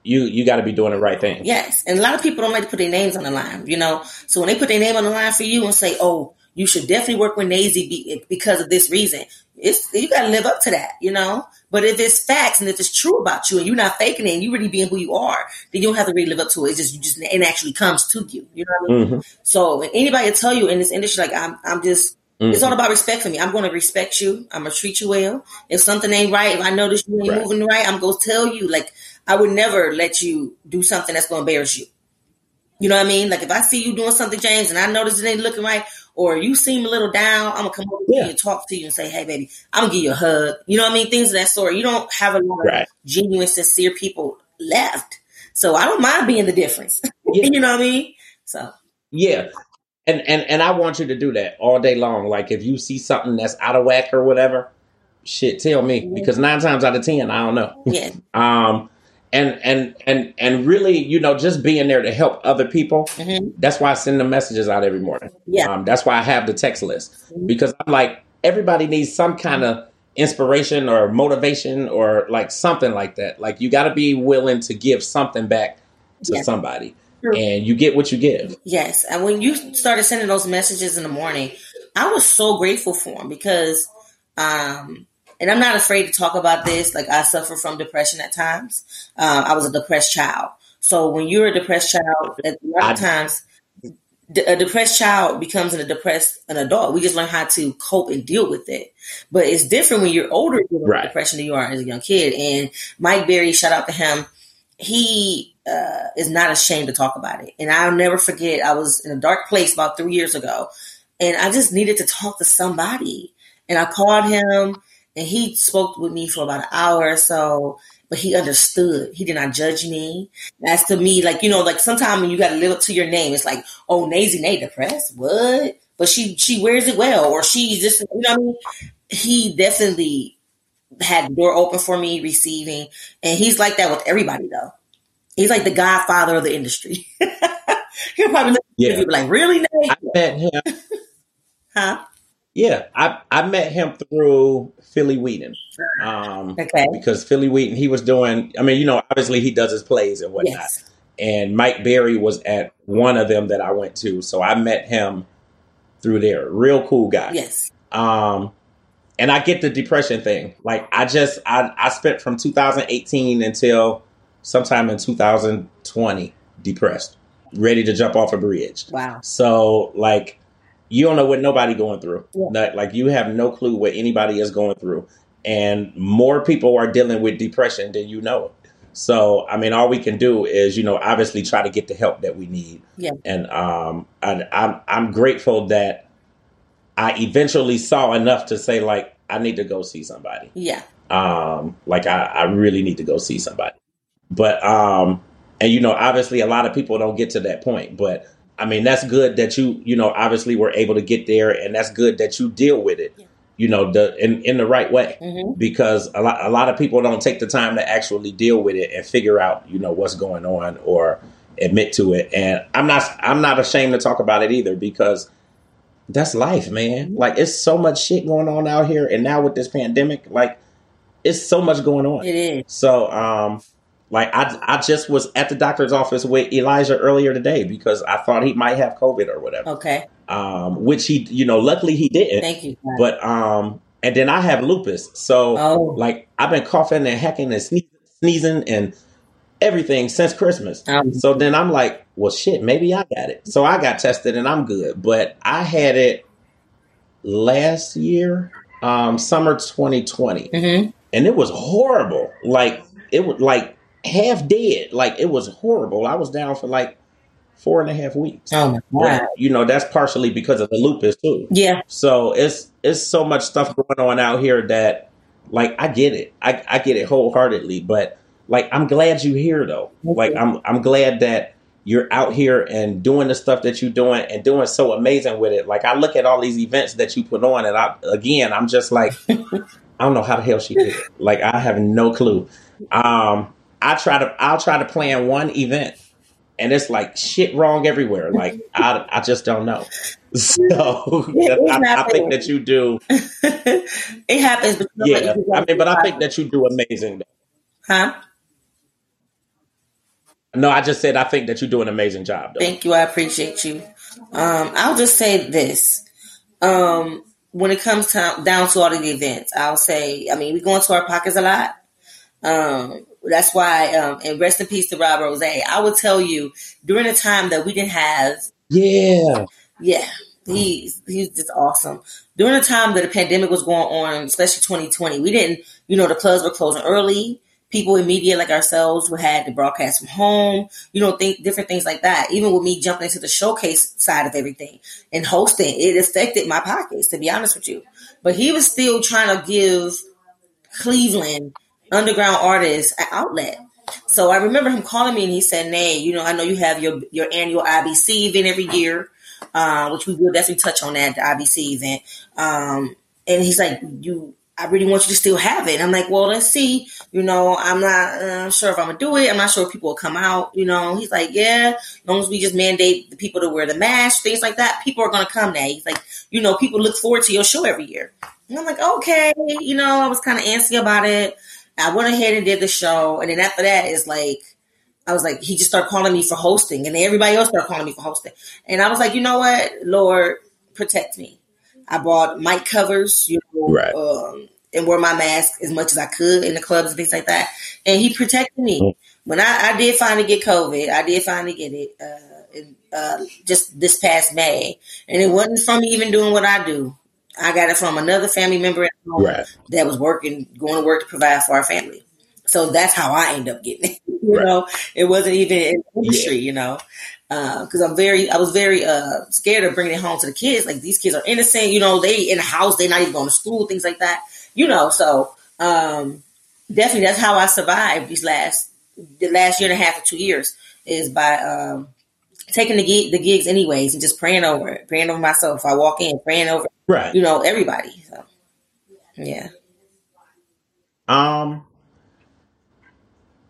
You you got to be doing the right thing. Yes, and a lot of people don't like to put their names on the line. You know, so when they put their name on the line for you and say, "Oh, you should definitely work with Nazzie because of this reason," it's you got to live up to that. You know, but if it's facts and if it's true about you and you're not faking it and you really being who you are, then you don't have to really live up to it. It's just you just it actually comes to you. You know what I mean? Mm-hmm. So anybody tell you in this industry, like I'm, I'm just. Mm-hmm. It's all about respect for me. I'm going to respect you. I'm going to treat you well. If something ain't right, if I notice you ain't right. moving right, I'm going to tell you. Like I would never let you do something that's going to embarrass you. You know what I mean? Like if I see you doing something, James, and I notice it ain't looking right, or you seem a little down, I'm gonna come over yeah. and talk to you and say, "Hey, baby, I'm gonna give you a hug." You know what I mean? Things of that sort. You don't have a lot right. of genuine, sincere people left, so I don't mind being the difference. Yeah. you know what I mean? So yeah, and and and I want you to do that all day long. Like if you see something that's out of whack or whatever, shit, tell me because nine times out of ten, I don't know. Yeah. um and and and and really, you know, just being there to help other people. Mm-hmm. That's why I send the messages out every morning. Yeah, um, that's why I have the text list mm-hmm. because I'm like everybody needs some kind of inspiration or motivation or like something like that. Like you got to be willing to give something back to somebody, and you get what you give. Yes, and when you started sending those messages in the morning, I was so grateful for them because. Um, and I'm not afraid to talk about this. Like I suffer from depression at times. Um, I was a depressed child. So when you're a depressed child, a lot of times a depressed child becomes a depressed an adult. We just learn how to cope and deal with it. But it's different when you're older dealing right. with depression than you are as a young kid. And Mike Berry, shout out to him. He uh, is not ashamed to talk about it. And I'll never forget. I was in a dark place about three years ago, and I just needed to talk to somebody. And I called him and he spoke with me for about an hour or so but he understood. He did not judge me. As to me, like, you know, like sometimes when you got to live up to your name, it's like, oh, Nazzie Nae depressed. What? But she, she wears it well, or she just, you know I mean? He definitely had the door open for me receiving. And he's like that with everybody though. He's like the godfather of the industry. He'll probably look yeah. at you like, really, Nate? I met him. huh? Yeah, I I met him through Philly Wheaton. Um, okay. Because Philly Wheaton, he was doing. I mean, you know, obviously he does his plays and whatnot. Yes. And Mike Berry was at one of them that I went to, so I met him through there. Real cool guy. Yes. Um, and I get the depression thing. Like I just I I spent from 2018 until sometime in 2020 depressed, ready to jump off a bridge. Wow. So like you don't know what nobody going through. Yeah. like you have no clue what anybody is going through, and more people are dealing with depression than you know. So I mean, all we can do is you know obviously try to get the help that we need. Yeah. And um, I, I'm I'm grateful that I eventually saw enough to say like I need to go see somebody. Yeah. Um, like I, I really need to go see somebody. But um, and you know obviously a lot of people don't get to that point, but I mean, that's good that you, you know, obviously were able to get there, and that's good that you deal with it, yeah. you know, the in, in the right way, mm-hmm. because a lot a lot of people don't take the time to actually deal with it and figure out, you know, what's going on or admit to it. And I'm not I'm not ashamed to talk about it either because that's life, man. Mm-hmm. Like it's so much shit going on out here, and now with this pandemic, like it's so much going on. It is. So, um, like I, I just was at the doctor's office with Elijah earlier today because I thought he might have COVID or whatever. Okay. Um, which he, you know, luckily he didn't. Thank you. But um, and then I have lupus, so oh. like I've been coughing and hacking and sneezing, sneezing and everything since Christmas. Um, so then I'm like, well, shit, maybe I got it. So I got tested and I'm good. But I had it last year, um, summer 2020, mm-hmm. and it was horrible. Like it was like half dead. Like it was horrible. I was down for like four and a half weeks. Oh my god! you know that's partially because of the lupus too. Yeah. So it's it's so much stuff going on out here that like I get it. I I get it wholeheartedly. But like I'm glad you're here though. Like I'm I'm glad that you're out here and doing the stuff that you're doing and doing so amazing with it. Like I look at all these events that you put on, and I again I'm just like. I don't know how the hell she did it. Like I have no clue. Um, I try to I'll try to plan one event and it's like shit wrong everywhere. Like I, I just don't know. So I, I, think that you do. it happens. yeah, I mean, but I think that you do amazing. Huh? No, I just said I think that you do an amazing job. Though. Thank you. I appreciate you. Um, I'll just say this. Um, when it comes to, down to all of the events, I'll say, I mean, we go into our pockets a lot. Um, that's why, um, and rest in peace to Rob Rose. I would tell you during a time that we didn't have. Yeah. Yeah. He's, he's just awesome. During the time that the pandemic was going on, especially 2020, we didn't, you know, the clubs were closing early. People in media like ourselves who had to broadcast from home, you know, think different things like that. Even with me jumping into the showcase side of everything and hosting, it affected my pockets, to be honest with you. But he was still trying to give Cleveland underground artists an outlet. So I remember him calling me and he said, Nae, you know, I know you have your, your annual IBC event every year, uh, which we will definitely touch on that, the IBC event. Um, and he's like, you, I really want you to still have it. I'm like, well, let's see. You know, I'm not uh, sure if I'm gonna do it. I'm not sure if people will come out. You know, he's like, yeah, as long as we just mandate the people to wear the mask, things like that, people are gonna come. Now he's like, you know, people look forward to your show every year. And I'm like, okay, you know, I was kind of antsy about it. I went ahead and did the show, and then after that, it's like I was like, he just started calling me for hosting, and everybody else started calling me for hosting, and I was like, you know what, Lord, protect me. I bought mic covers, you know, right. um, and wore my mask as much as I could in the clubs and things like that, and He protected me. Mm-hmm. When I, I, did finally get COVID, I did finally get it uh, in, uh, just this past May, and it wasn't from even doing what I do. I got it from another family member right. that was working, going to work to provide for our family. So that's how I end up getting it. You right. know, it wasn't even in industry, yeah. you know, because uh, I'm very, I was very uh, scared of bringing it home to the kids. Like these kids are innocent, you know, they in the house, they're not even going to school, things like that. you know, so um, definitely that's how I survived these last the last year and a half or two years is by um, taking the gig, the gigs anyways and just praying over it, praying over myself. I walk in, praying over, right? You know, everybody. So, yeah. Um,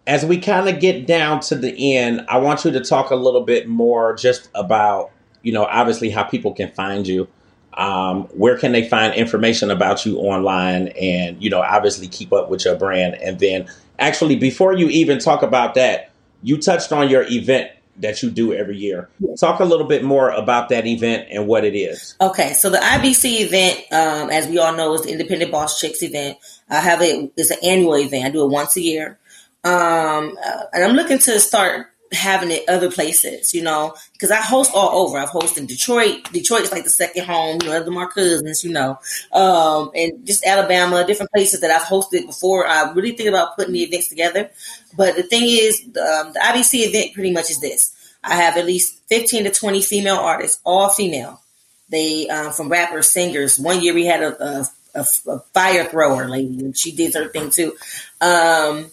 as we kind of get down to the end, I want you to talk a little bit more just about, you know, obviously how people can find you. Um, where can they find information about you online and, you know, obviously keep up with your brand? And then actually, before you even talk about that, you touched on your event that you do every year. Talk a little bit more about that event and what it is. Okay, so the IBC event, um, as we all know, is the Independent Boss Chicks event. I have it; it's an annual event. I do it once a year, um, uh, and I'm looking to start having it other places, you know, because I host all over. I've hosted in Detroit. Detroit is like the second home, you know, the my cousins, you know, um, and just Alabama, different places that I've hosted before. I really think about putting the events together. But the thing is, um, the IBC event pretty much is this. I have at least 15 to 20 female artists, all female. They, um, from rappers, singers. One year we had a, a, a, a fire thrower lady, and she did her thing too. Um,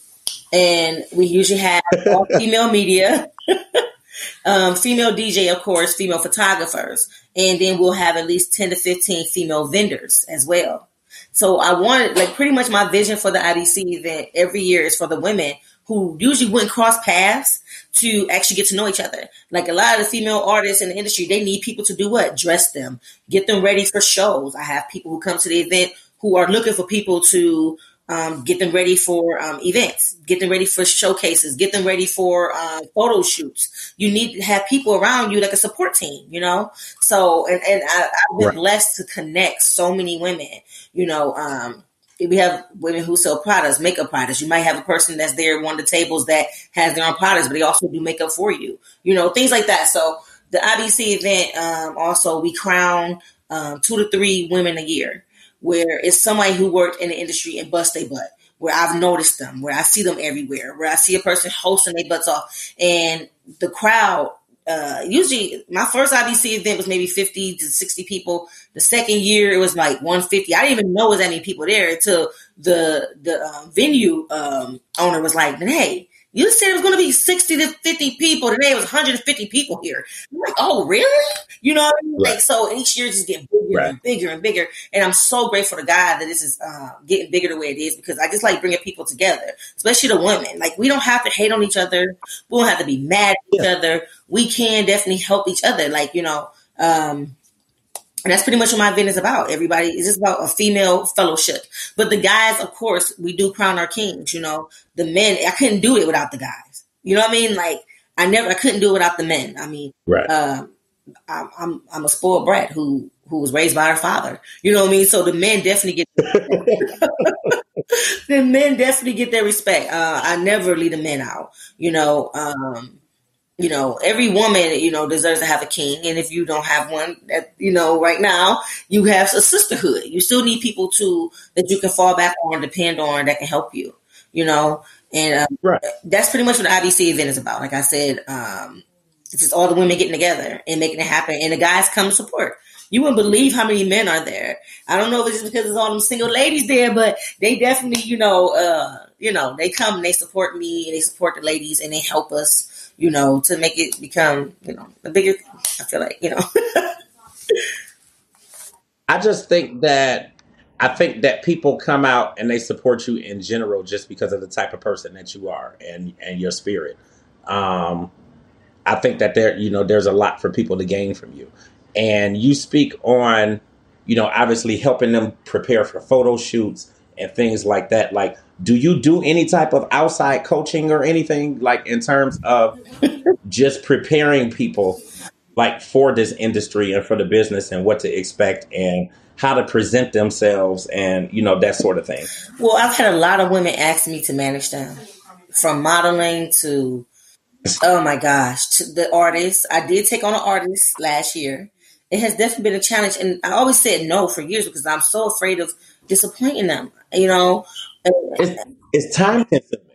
and we usually have all female media, um, female DJ, of course, female photographers, and then we'll have at least 10 to 15 female vendors as well. So I wanted, like, pretty much my vision for the IBC event every year is for the women who usually wouldn't cross paths to actually get to know each other. Like a lot of the female artists in the industry, they need people to do what? Dress them, get them ready for shows. I have people who come to the event who are looking for people to um, get them ready for um, events, get them ready for showcases, get them ready for uh, photo shoots. You need to have people around you like a support team, you know. So, and, and I, have been right. blessed to connect so many women. You know, um, we have women who sell products, makeup products. You might have a person that's there at one of the tables that has their own products, but they also do makeup for you. You know, things like that. So the IBC event um, also we crown um, two to three women a year where it's somebody who worked in the industry and bust their butt, where I've noticed them, where I see them everywhere, where I see a person hosting their butts off, and the crowd. Uh, usually, my first IBC event was maybe fifty to sixty people. The second year, it was like one fifty. I didn't even know there was that many people there until the the uh, venue um, owner was like, then "Hey, you said it was going to be 60 to 50 people. Today it was 150 people here. I'm like, oh, really? You know what I mean? Right. Like, so each year just getting bigger right. and bigger and bigger. And I'm so grateful to God that this is uh, getting bigger the way it is because I just like bringing people together, especially the women. Like, we don't have to hate on each other. We don't have to be mad at each yeah. other. We can definitely help each other. Like, you know, um, that's pretty much what my event is about. Everybody is just about a female fellowship. But the guys, of course, we do crown our kings. You know, the men. I couldn't do it without the guys. You know what I mean? Like I never, I couldn't do it without the men. I mean, right. Uh, I'm, I'm, I'm a spoiled brat who who was raised by her father. You know what I mean? So the men definitely get the men definitely get their respect. Uh, I never leave the men out. You know, um, you know, every woman, you know, deserves to have a king. And if you don't have one, that, you know, right now, you have a sisterhood. You still need people to, that you can fall back on, depend on, that can help you, you know? And um, right. that's pretty much what the IBC event is about. Like I said, um, it's just all the women getting together and making it happen. And the guys come to support. You wouldn't believe how many men are there. I don't know if it's just because it's all them single ladies there, but they definitely, you know, uh, you know, they come and they support me and they support the ladies and they help us you know, to make it become, you know, a bigger. thing. I feel like, you know. I just think that I think that people come out and they support you in general just because of the type of person that you are and and your spirit. Um, I think that there, you know, there's a lot for people to gain from you, and you speak on, you know, obviously helping them prepare for photo shoots and things like that. Like, do you do any type of outside coaching or anything like in terms of just preparing people like for this industry and for the business and what to expect and how to present themselves and you know that sort of thing? Well i've had a lot of women ask me to manage them from modeling to oh my gosh to the artists. I did take on an artist last year. It has definitely been a challenge and i always said no for years because i'm so afraid of disappointing them you know it's, it's time consuming.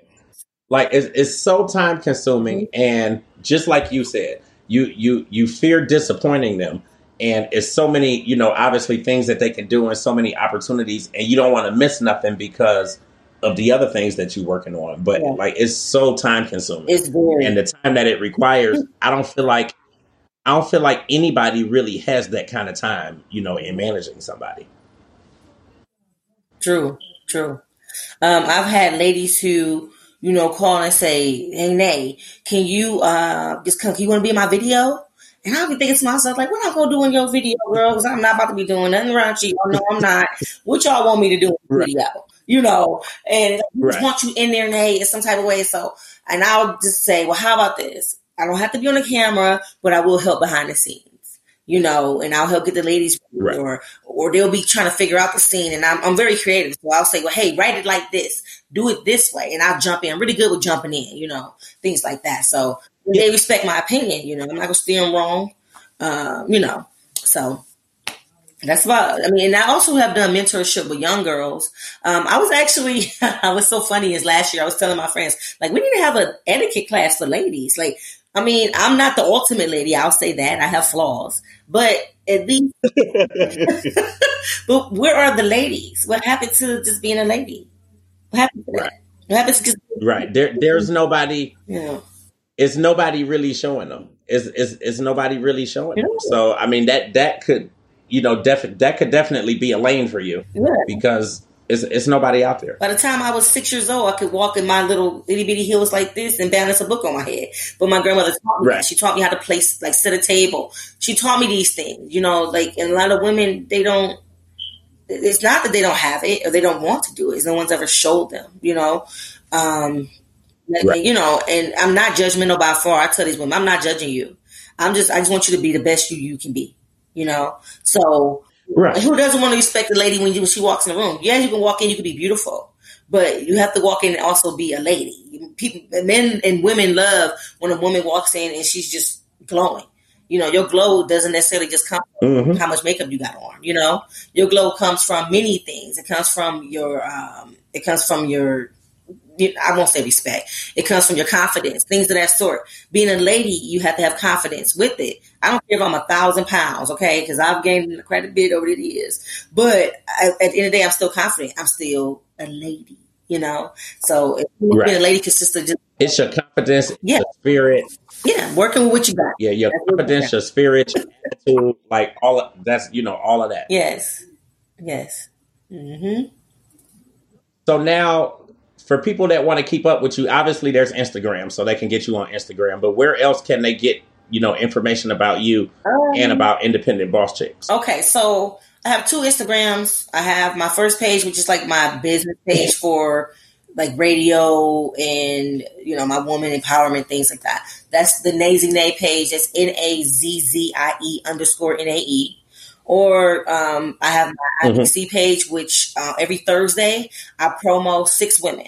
Like it's, it's so time consuming, mm-hmm. and just like you said, you you you fear disappointing them, and it's so many, you know, obviously things that they can do and so many opportunities, and you don't want to miss nothing because of the other things that you're working on. But Yeah. like, it's so time consuming, It's very and the time that it requires, I don't feel like I don't feel like anybody really has that kind of time, you know, in managing somebody. True, true. Um, I've had ladies who, you know, call and say, "Hey, Nae, can you uh just come? You want to be in my video?" And I'll be thinking to myself, like, "What I'm gonna do in your video, girl? Because I'm not about to be doing nothing around you. Oh, no, I'm not. What y'all want me to do in the Right. video? You know?" And I just want you in there, Nae, in some type of way. So, and I'll just say, "Well, how about this? I don't have to be on the camera, but I will help behind the scenes." You know, and I'll help get the ladies Right. or or they'll be trying to figure out the scene. And I'm, I'm very creative. So i'll say well hey write it like this. Do it this way. And i'll jump in. I'm really good with jumping in you know things like that. So they respect my opinion you know. I'm not gonna steer them wrong um, you know. So that's about i mean and i also have done mentorship with young girls. Um, i was actually i was so funny is last year i was telling my friends like we need to have an etiquette class for ladies. Like i mean i'm not the ultimate lady i'll say that i have flaws but at least but where are the ladies? What happened to just being a lady? What happened to that? Right. What happened to just Right. There there's nobody know? it's nobody really showing them. It's, it's, it's nobody really showing them. So I mean that that could you know def- that could definitely be a lane for you Yeah. because it's it's nobody out there. By the time I was six years old, I could walk in my little itty bitty heels like this and balance a book on my head. But my grandmother taught me Right. She taught me how to place, like, set a table. She taught me these things, you know, like, and a lot of women, they don't, it's not that they don't have it or they don't want to do it. It's no one's ever showed them, you know. Um, Right. you know, and I'm not judgmental by far. I tell these women, I'm not judging you. I'm just, I just want you to be the best you you can be, you know. So, Right. who doesn't want to respect the lady when, you, when she walks in the room? Yeah, you can walk in, you can be beautiful, but you have to walk in and also be a lady. People, men and women love when a woman walks in and she's just glowing. You know, your glow doesn't necessarily just come from hmm how much makeup you got on. You know, your glow comes from many things. It comes from your, um, it comes from your you- I won't say respect. It comes from your confidence, things of that sort. Being a lady, you have to have confidence with it. I don't care if I'm a thousand pounds, okay? Because I've gained quite a bit over the years. But I, at the end of the day, I'm still confident. I'm still a lady, you know? So if Right. being a lady consists of just, It's your confidence, Yeah. your spirit, yeah, working with what you got. yeah, your That's confidence, your spirit, your attitude, like all of that's you know all of that. Yes. Yes. Mm hmm. So now, for people that want to keep up with you, obviously there's Instagram, so they can get you on Instagram. But where else can they get you know information about you and about independent boss chicks? Okay, so I have two Instagrams. I have my first page, which is like my business page for like radio and you know my woman empowerment things like that. That's the Nazzie Nae page. That's N A Z Z I E underscore N A E. Or um, I have my Mhm. Page, which uh, every Thursday I promo six women.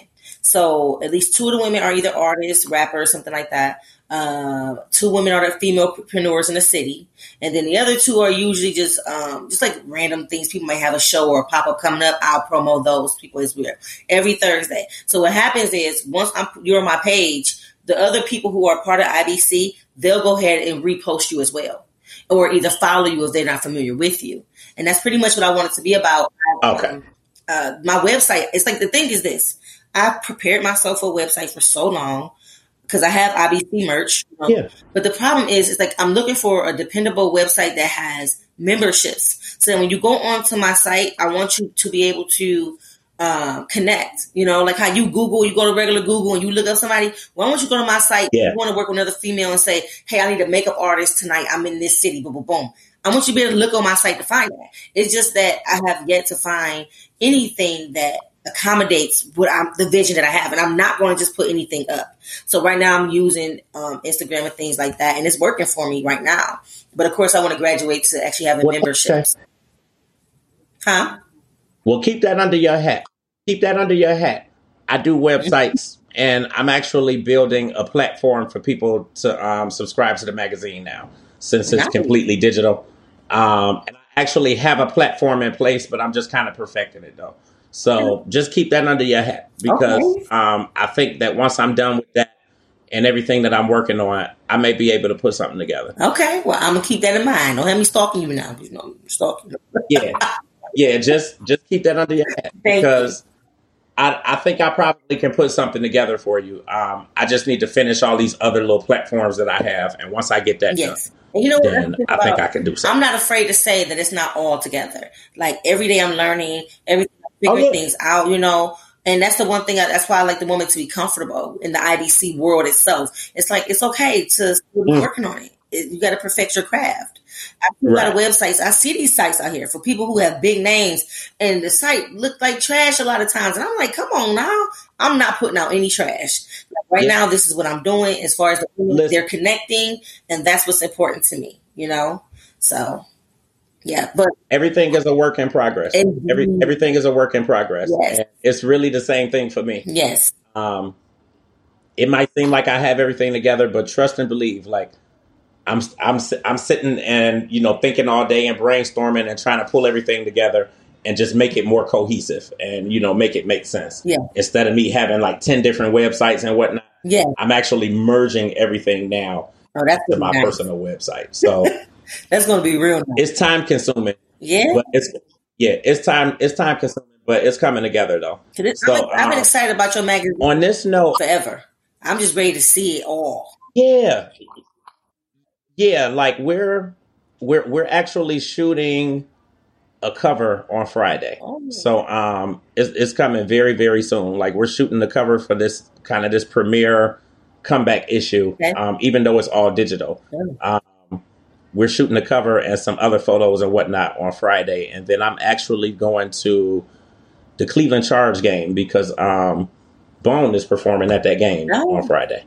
So at least two of the women are either artists, rappers, something like that. Uh, two women are the female entrepreneurs in the city, and then the other two are usually just um, just like random things. People might have a show or a pop up coming up. I'll promo those people as well every Thursday. So what happens is once I'm, you're on my page, the other people who are part of IBC, they'll go ahead and repost you as well, or either follow you if they're not familiar with you. And that's pretty much what I want it to be about. Okay. Um, uh, my website. It's like the thing is this. I've prepared myself for a website for so long because I have IBC merch. you know. Yeah. But the problem is, it's like I'm looking for a dependable website that has memberships. So when you go onto my site, I want you to be able to uh, connect. You know, like how you Google, you go to regular Google and you look up somebody. Why don't you go to my site? Yeah. You want to work with another female and say, "Hey, I need a makeup artist tonight. I'm in this city." Boom, boom, boom. I want you to be able to look on my site to find that. It's just that I have yet to find anything that accommodates what I'm the vision that I have, and I'm not going to just put anything up. So right now I'm using um, Instagram and things like that, and it's working for me right now. But of course, I want to graduate to actually having Well, memberships. Huh? Well, keep that under your hat. Keep that under your hat. I do websites, and I'm actually building a platform for people to um, subscribe to the magazine now, since it's Nice. completely digital. Um, and I actually have a platform in place, but I'm just kind of perfecting it though. So just keep that under your hat because Okay. um, I think that once I'm done with that, and everything that I'm working on, I may be able to put something together. Okay, well, I'm gonna keep that in mind. Don't have me stalking you now. You know, stalking. yeah, yeah. Just just keep that under your hat because I I think I probably can put something together for you. Um, I just need to finish all these other little platforms that I have, and once I get that yes. done. You know what? Then I think I can do something. I'm not afraid to say that it's not all together. Like every day I'm learning, every figuring oh, things out, you know. And that's the one thing. I, that's why I like the woman to be comfortable in the IBC world itself. It's like it's okay to be mm. working on it. it you got to perfect your craft. I see right. a lot of websites. I see these sites out here for people who have big names, and the site looked like trash a lot of times. And I'm like, come on now, I'm not putting out any trash. Like right yeah. now, this is what I'm doing as far as the they're connecting, and that's what's important to me. You know, so yeah, but everything is a work in progress. Every everything is a work in progress. Yes. it's really the same thing for me. Yes. Um, it might seem like I have everything together, but trust and believe. Like I'm, I'm, I'm sitting and you know thinking all day and brainstorming and trying to pull everything together and just make it more cohesive and you know make it make sense. Yeah. Instead of me having like ten different websites and whatnot. Yeah. I'm actually merging everything now oh, that's to my nice. personal website. So. That's going to be real. Nice. It's time consuming. Yeah, but it's yeah, it's time. It's time consuming, but it's coming together though. So, I'm, I'm um, excited about your magazine. On this note, forever. I'm just ready to see it all. Yeah, yeah. Like we're we're we're actually shooting a cover on Friday. Oh. So um it's, it's coming very very soon. Like we're shooting the cover for this kind of this premiere comeback issue. Okay. Um even though it's all digital. Um, we're shooting the cover and some other photos and whatnot on Friday, and then I'm actually going to the Cleveland Charge game because um, Bone is performing at that game oh. on Friday.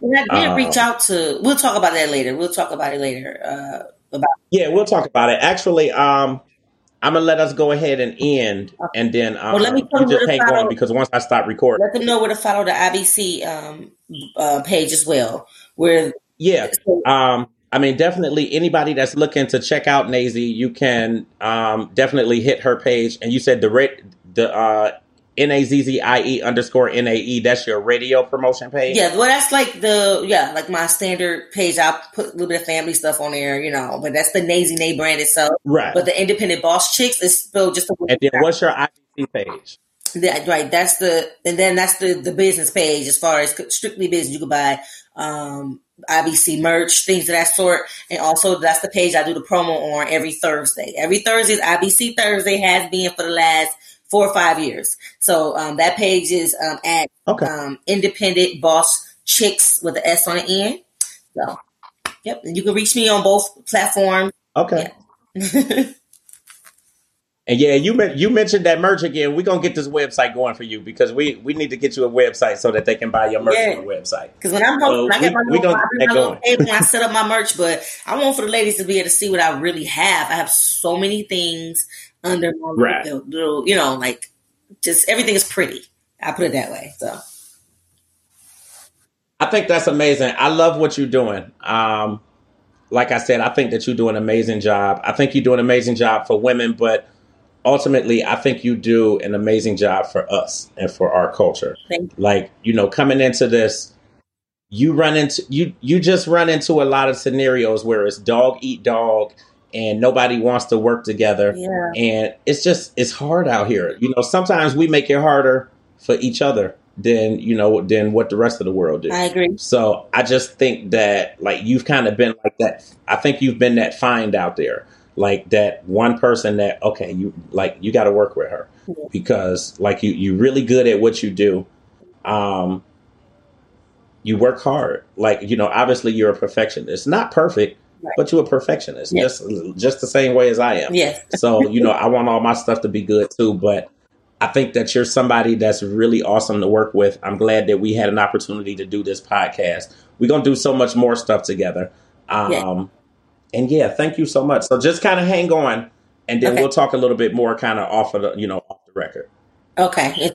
And I did um, reach out to. We'll talk about that later. We'll talk about it later. Uh, about yeah, we'll talk about it. Actually, um, I'm gonna let us go ahead and end, okay. and then um, well, let me you just hang on because once I stop recording, let them know where to follow the IBC um, uh, page as well. Where yeah, um, I mean, definitely anybody that's looking to check out Nazzie, you can um, definitely hit her page. And you said the rate, the uh, N A Z Z I E underscore N A E. That's your radio promotion page. Yeah, well, that's like the yeah, like my standard page. I put a little bit of family stuff on there, you know, but that's the Nazzie Nae brand itself. Right. But the independent boss chicks is still just. A- and then what's your IBC page? That, right. That's the and then that's the the business page as far as strictly business. You can buy um IBC merch, things of that sort. And also that's the page I do the promo on every Thursday. Every Thursday is IBC Thursday has been for the last four or five years. So um, that page is um, at okay. um, Independent Boss Chicks with the S on the end. So, yep. And you can reach me on both platforms. Okay. Yeah. And yeah, you you mentioned that merch again. We're gonna get this website going for you because we, we need to get you a website so that they can buy your merch yeah. on the website. Because when I'm so I get my, we, little, I my little table I set up my merch, but I want for the ladies to be able to see what I really have. I have so many things under my right. little, little, you know, like just everything is pretty. I put it that way. So I think that's amazing. I love what you're doing. Um, like I said, I think that you do an amazing job. I think you do an amazing job for women, but ultimately, I think you do an amazing job for us and for our culture. You. Like, you know, coming into this, you run into you you just run into a lot of scenarios where it's dog eat dog and nobody wants to work together. Yeah. And it's just it's hard out here. You know, sometimes we make it harder for each other than, you know, than what the rest of the world do. I agree. So I just think that like you've kind of been like that I think you've been that find out there like that one person that okay you like you got to work with her. Because like you you really good at what you do. Um you work hard. Like you know obviously you're a perfectionist. Not perfect right. but you're a perfectionist. Yes. just just the same way as i am. Yes. So you know i want all my stuff to be good too but i think that you're somebody that's really awesome to work with. I'm glad that we had an opportunity to do this podcast. We're gonna do so much more stuff together. Um and yeah, thank you so much. So just kind of hang on, and then okay. we'll talk a little bit more, kind of off of the, you know, off the record. Okay.